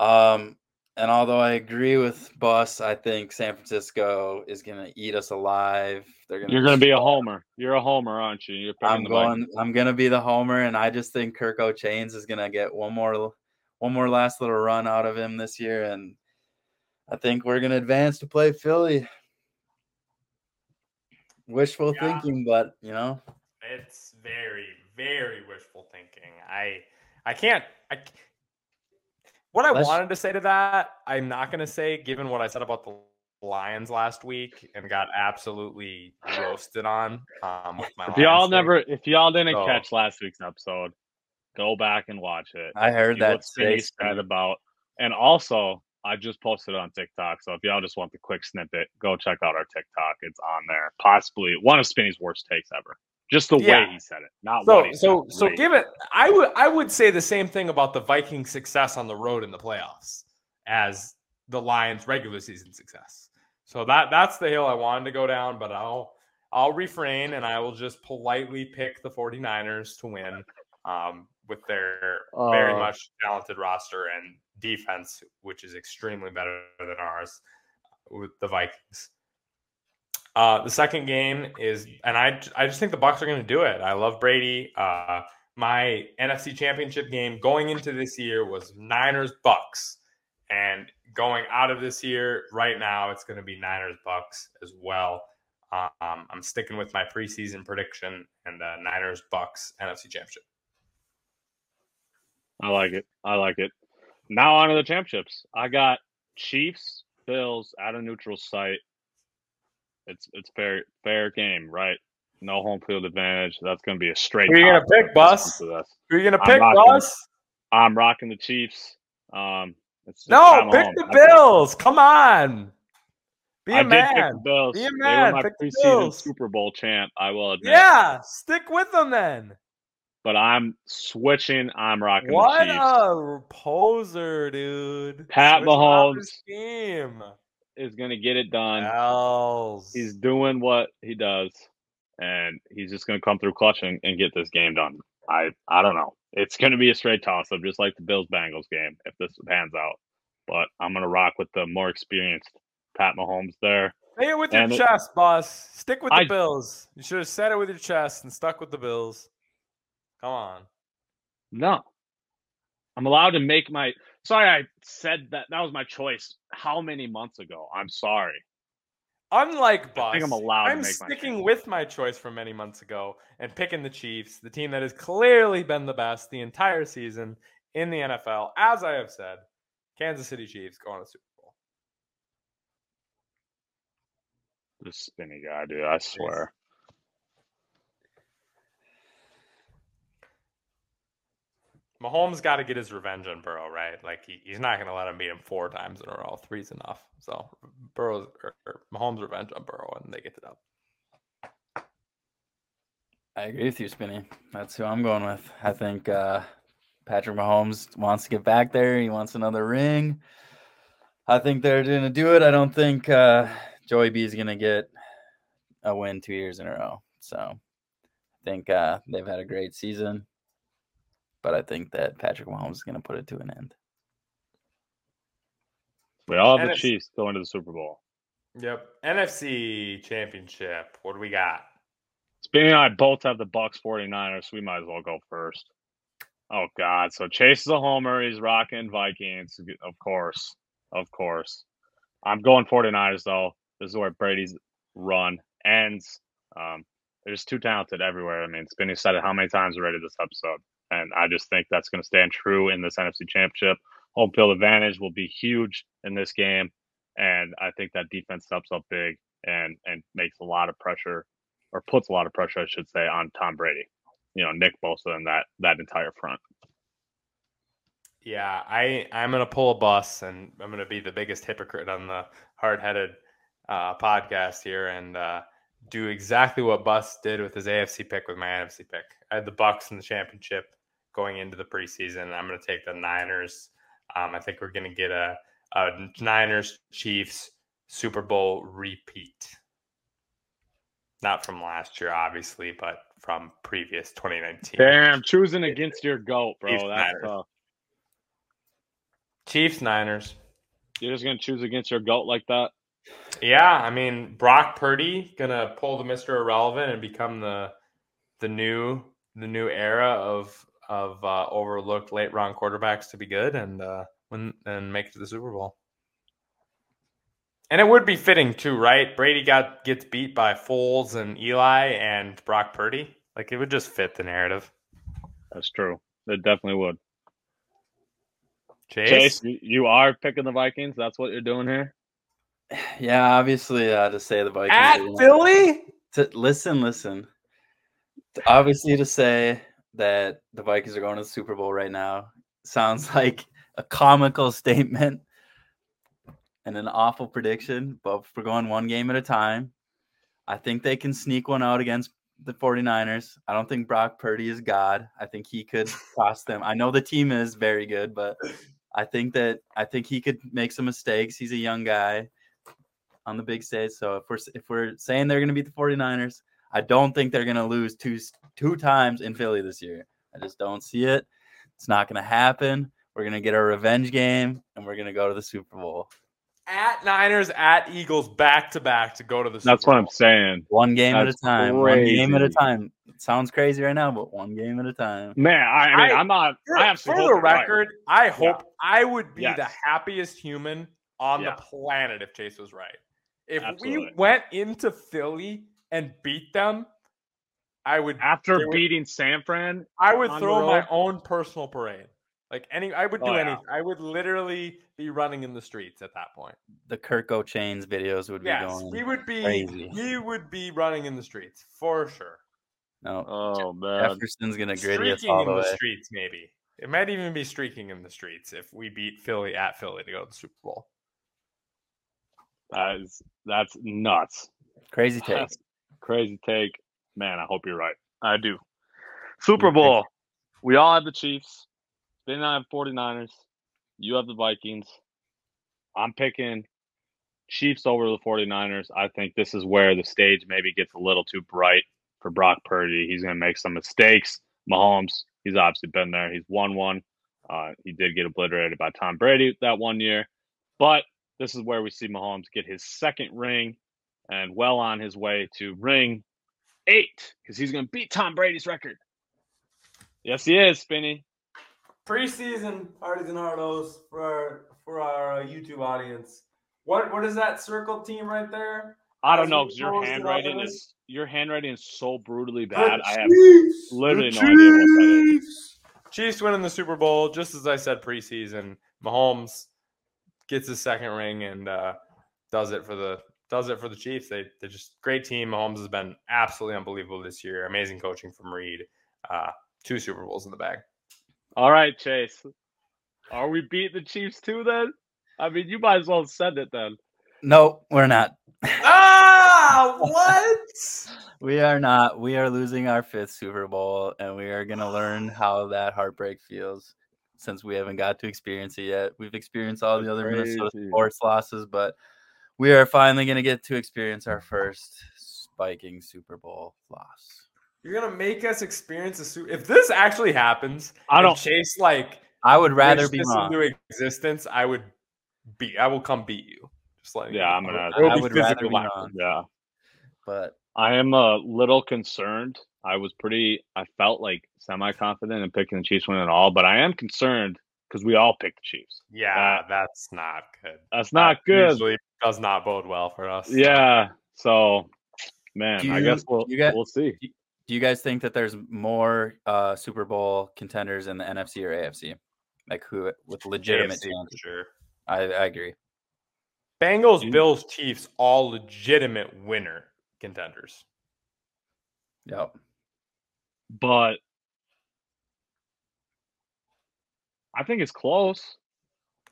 Um, and although I agree with Bus, I think San Francisco is going to eat us alive. They're going. You're going to be a homer. You're a homer, aren't you? You're I'm going. I'm going to be the homer, and I just think Kirko Chains is going to get one more, one more last little run out of him this year, and I think we're going to advance to play Philly. Wishful yeah. thinking, but you know, it's very, very wishful thinking. I, I can't. I what I Let's... wanted to say to that, I'm not going to say, given what I said about the Lions last week and got absolutely roasted on. Um, with my if y'all never, if y'all didn't so, catch last week's episode, go back and watch it. I heard that space said about, and also I just posted it on TikTok. So if y'all just want the quick snippet, go check out our TikTok. It's on there. Possibly one of Spinny's worst takes ever. Just the yeah. way he said it, not so, what he so, said. So, so give it. I would, I would say the same thing about the Vikings' success on the road in the playoffs as the Lions' regular season success. So that that's the hill I wanted to go down, but I'll I'll refrain and I will just politely pick the 49ers to win um, with their uh, very much talented roster and defense, which is extremely better than ours with the Vikings. Uh, the second game is, and I I just think the Bucks are going to do it. I love Brady. Uh, my NFC Championship game going into this year was Niners Bucks, and going out of this year right now, it's going to be Niners Bucks as well. Um, I'm sticking with my preseason prediction and the Niners Bucks NFC Championship. I like it. I like it. Now on to the championships. I got Chiefs Bills at a neutral site. It's it's fair fair game, right? No home field advantage. That's going to be a straight. Who are you going to pick, Bus? Who are you going to pick, Bus? I'm rocking the Chiefs. Um, no, pick the Bills. Come on. Be a I man. Did pick the Bills. Be a man. They were my pick preseason Super Bowl champ. I will admit. Yeah, stick with them then. But I'm switching. I'm rocking what the Chiefs. a poser, dude. Pat Switch Mahomes is going to get it done. Hells. He's doing what he does, and he's just going to come through clutch and, and, get this game done. I I don't know. It's going to be a straight toss up, just like the Bills Bengals game if this pans out. But I'm going to rock with the more experienced Pat Mahomes there. Say it with and your chest, boss. Stick with the I, Bills. You should have said it with your chest and stuck with the Bills. Come on. No. I'm allowed to make my sorry I said that that was my choice how many months ago? I'm sorry. Unlike Bus, I think I'm allowed I'm sticking with my choice from many months ago and picking the Chiefs, the team that has clearly been the best the entire season in the NFL. As I have said, Kansas City Chiefs going to Super Bowl. This spinny guy, dude, I swear. Mahomes got to get his revenge on Burrow, right? Like he, he's not going to let him beat him four times in a row. Three's enough. So Burrow's or, or Mahomes' revenge on Burrow, and they get it up. I agree with you, Spinny. That's who I'm going with. I think uh, Patrick Mahomes wants to get back there. He wants another ring. I think they're going to do it. I don't think uh, Joey B is going to get a win two years in a row. So I think uh, they've had a great season but I think that Patrick Mahomes is going to put it to an end. We all have NFC. the Chiefs going to the Super Bowl. Yep. NFC Championship. What do we got? Spinny and I both have the Bucks 49ers, so we might as well go first. Oh God. So Chase is a homer, he's rocking Vikings, of course. Of course. I'm going 49ers though. This is where Brady's run ends. Um, they're just too talented everywhere. I mean, Spinny said it how many times already this episode. And I just think that's going to stand true in this NFC Championship. home field advantage will be huge in this game, and I think that defense steps up big and and makes a lot of pressure, or puts a lot of pressure, I should say, on Tom Brady. You know, Nick Bosa and that that entire front. Yeah, I I'm gonna pull a bus, and I'm gonna be the biggest hypocrite on the hard-headed uh, podcast here, and uh, do exactly what Bus did with his AFC pick with my NFC pick. I had the Bucs in the championship going into the preseason. I'm going to take the Niners. Um, I think we're going to get a, a Niners Chiefs Super Bowl repeat. Not from last year, obviously, but from previous 2019. Damn, choosing against your goat, bro. Chiefs, That's Niners. tough. Chiefs Niners. You're just gonna choose against your goat like that? Yeah, I mean Brock Purdy gonna pull the Mister Irrelevant and become the the new the new era of of uh, overlooked late round quarterbacks to be good and uh, win and make it to the Super Bowl. And it would be fitting too, right? Brady got gets beat by Foles and Eli and Brock Purdy. Like it would just fit the narrative. That's true. It definitely would. Chase, Chase, you, you are picking the Vikings. That's what you're doing here. Yeah, obviously, uh, to say the Vikings. at Philly. to listen, listen. Obviously, to say that the Vikings are going to the Super Bowl right now sounds like a comical statement and an awful prediction. But we're going one game at a time, I think they can sneak one out against the 49ers. I don't think Brock Purdy is God. I think he could cost them. I know the team is very good, but I think that I think he could make some mistakes. He's a young guy on the big stage. So if we're if we're saying they're going to beat the 49ers, I don't think they're going to lose two two times in Philly this year. I just don't see it. It's not going to happen. We're going to get a revenge game and we're going to go to the Super Bowl. At Niners, at Eagles, back to back to go to the. Super Bowl. That's what I'm saying. One game at a That's time. One game at a time. It sounds crazy right now, but one game at a time. Man, I, I mean, I- I, am not. For, I have for the record, I hope I would be the happiest human on Yeah. the planet if Chase was right. If we went into Philly and beat them, I would after they were- beating San Fran, I would throw my own personal parade. Like any I would oh, do Oh, yeah. anything. I would literally be running in the streets at that point. The Kirko Chainz videos would be Yes, going. we would be crazy. we would be running in the streets for sure. no, oh man, Jefferson's gonna griddy us Streaking all in the the streets, maybe. It might even be streaking in the streets if we beat Philly at Philly to go to the Super Bowl. that is that's nuts. Crazy take. Crazy take. Man, I hope you're right. I do. Super Bowl. We all have the Chiefs. Then I have 49ers. You have the Vikings. I'm picking Chiefs over the 49ers. I think this is where the stage maybe gets a little too bright for Brock Purdy. He's going to make some mistakes. Mahomes, he's obviously been there. He's won one. Uh, he did get obliterated by Tom Brady that one year. But this is where we see Mahomes get his second ring and well on his way to ring eight because he's going to beat Tom Brady's record. Yes, he is, Spinny. Preseason Hardies and hardos for our for our uh, YouTube audience. What what is that circle team right there? I don't As know because your handwriting is your handwriting is so brutally bad. The I have Chiefs! literally The no idea what that is. Chiefs! Chiefs winning the Super Bowl, just as I said preseason. Mahomes gets his second ring and uh, does it for the does it for the Chiefs. They they're just great team. Mahomes has been absolutely unbelievable this year. Amazing coaching from Reid. Uh, two Super Bowls in the bag. All right, Chase. Are we beating the Chiefs too then? I mean, you might as well send it then. No, we're not. ah, what? We are not. We are losing our fifth Super Bowl, and we are gonna learn how that heartbreak feels. Since we haven't got to experience it yet, we've experienced all the other Minnesota sports losses, but we are finally gonna get to experience our first spiking Super Bowl loss. You're gonna make us experience a Super. If this actually happens, I don't. Chase like I would rather be this wrong. into existence. I would be. I will come beat you. Just like Yeah, I'm gonna- It will I would rather be wrong, Yeah, but I am a little concerned. I was pretty. I felt like semi confident in picking the Chiefs winning it all, but I am concerned because we all picked the Chiefs. Yeah, Uh, that's not good. That's not That good. Usually does not bode well for us. Yeah. So, man, Do I guess we'll you got- we'll see. do you guys think that there's more uh, Super Bowl contenders in the NFC or AFC? like who with legitimate AFC talent. for sure. I, I agree. Bengals, You- Bills, Chiefs, all legitimate winner contenders. Yep. but I think it's close.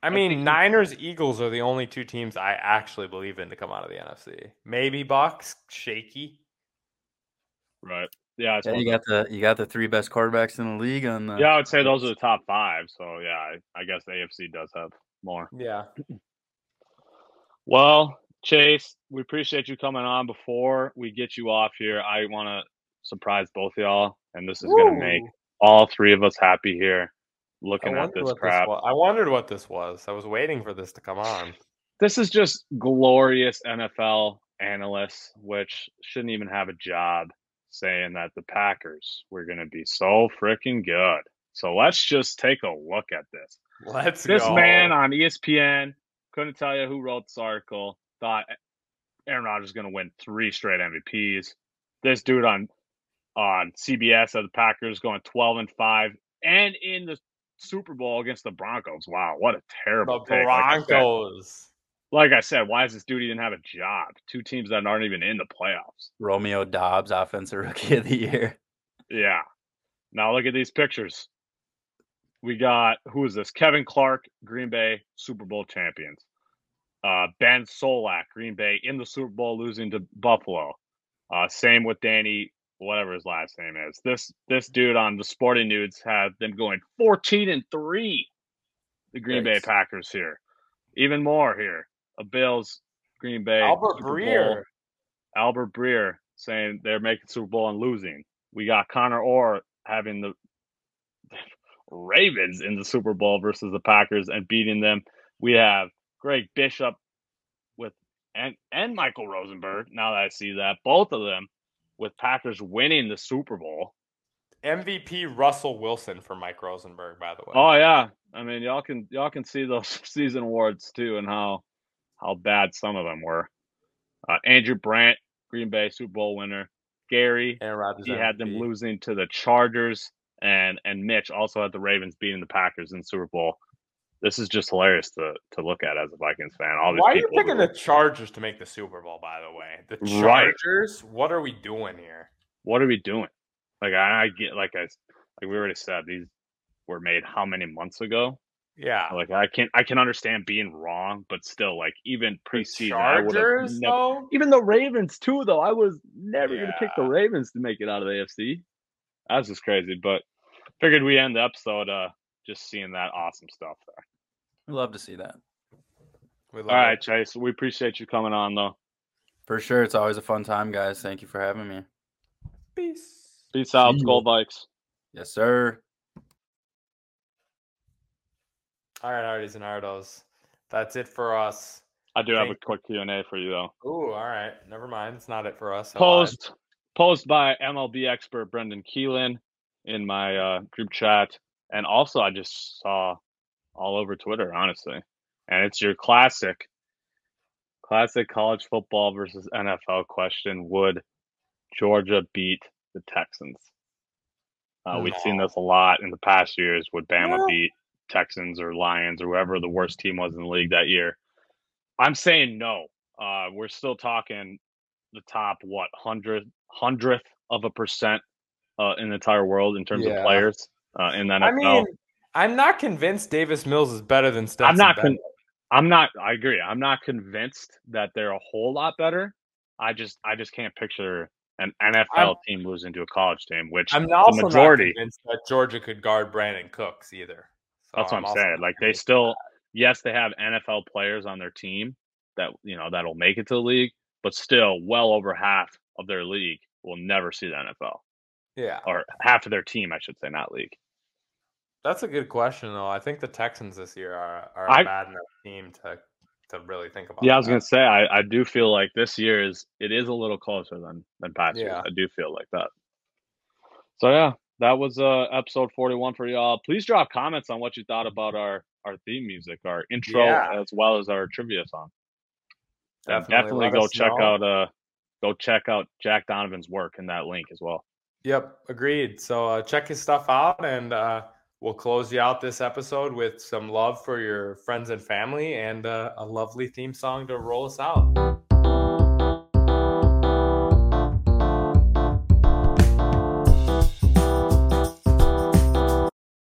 I think mean, you- Niners, Eagles are the only two teams I actually believe in to come out of the NFC. Maybe Bucs, shaky. Right. Yeah. It's Yeah, you got the you got the three best quarterbacks in the league on the yeah, I would say those are the top five. So yeah, I, I guess the AFC does have more. Yeah. Well, Chase, we appreciate you coming on. Before we get you off here, I want to surprise both of y'all, and this is going to make all three of us happy here. Looking at this crap, this. I wondered what this was. I was waiting for this to come on. this is just glorious NFL analysts, which shouldn't even have a job, saying that the Packers were going to be so freaking good. So let's just take a look at this. Let's This go. man on ESPN couldn't tell you who wrote this article. Thought Aaron Rodgers is going to win three straight MVPs. This dude on on CBS of the Packers going twelve and five and in the Super Bowl against the Broncos. Wow, what a the terrible take. Like I said- Broncos. Like I said, why is this dude even have a job? Two teams that aren't even in the playoffs. Romeo Doubs offensive rookie of the year. Yeah. Now look at these pictures. We got who is this? Kevin Clark, Green Bay Super Bowl champions. Uh, ben Solak, Green Bay in the Super Bowl, losing to Buffalo. Uh, same with Danny, whatever his last name is. This this dude on the Sporting News had them going fourteen and three. The Green Bay Packers here, even more here. A Bills, Green Bay, Albert Super Bowl. Breer. Albert Breer saying they're making Super Bowl and losing. We got Connor Orr having the Ravens in the Super Bowl versus the Packers and beating them. We have Greg Bishop with and and Michael Rosenberg. Now that I see that, both of them with Packers winning the Super Bowl. MVP Russell Wilson for Mike Rosenberg, by the way. Oh yeah, I mean y'all can y'all can see those season awards too and how how bad some of them were. Uh, Andrew Brandt, Green Bay Super Bowl winner. Gary, Aaron Rodgers. he had them losing to the Chargers, and and Mitch also had the Ravens beating the Packers in the Super Bowl. This is just hilarious to to look at as a Vikings fan. All these Why are you picking who- the Chargers to make the Super Bowl? By the way, the Right. Chargers. What are we doing here? What are we doing? Like I, I get like I like we already said these were made how many months ago? Yeah, Like I can I can understand being wrong, but still like even preseason I Chargers never, though. even the Ravens too though. I was never gonna pick the Ravens to make it out of the AFC. That's just crazy, but figured we end the episode uh just seeing that awesome stuff there. We love to see that. We love All right, it. Chase. We appreciate you coming on though. For sure. It's always a fun time, guys. Thank you for having me. Peace. Peace out, Go Vikes. Yes, sir. All right, Hardies and Hardos. That's it for us. I do have a quick Q and A for you though. Ooh, all right. Never mind. It's not it for us. Post post by MLB expert Brendan Keelan in my uh, group chat, and also I just saw all over Twitter, honestly, and it's your classic, classic college football versus NFL question: Would Georgia beat the Texans? Uh, we've seen this a lot in the past years. Would Bama No. beat Texans or Lions or whoever the worst team was in the league that year? I'm saying no. Uh, we're still talking the top what hundred hundredth of a percent uh, in the entire world in terms Yeah. of players uh, in the NFL. I mean, I'm not convinced Davis Mills is better than Stetson I'm not. Con- I'm not. I agree. I'm not convinced that they're a whole lot better. I just. I just can't picture an NFL I'm- team losing to a college team, which I'm the also majority. not convinced that Georgia could guard Brandin Cooks either. So That's what I'm also saying. Like they still, yes, they have NFL players on their team that you know that'll make it to the league, but still, well over half of their league will never see the NFL, yeah, or half of their team, I should say, not league. That's a good question though. I think the Texans this year are, are I- a bad enough team to to really think about. Yeah, I was gonna say, I, I do feel like this year is it is a little closer than than past years. Yeah. I do feel like that. So yeah, that was uh episode 41 for y'all. Please drop comments on what you thought about our our theme music, our intro, Yeah. as well as our trivia song. Definitely definitely go check know. out uh go check out Jack Donovan's work in that link as well. Yep, agreed. So uh, check his stuff out and uh, we'll close you out this episode with some love for your friends and family and uh, a lovely theme song to roll us out.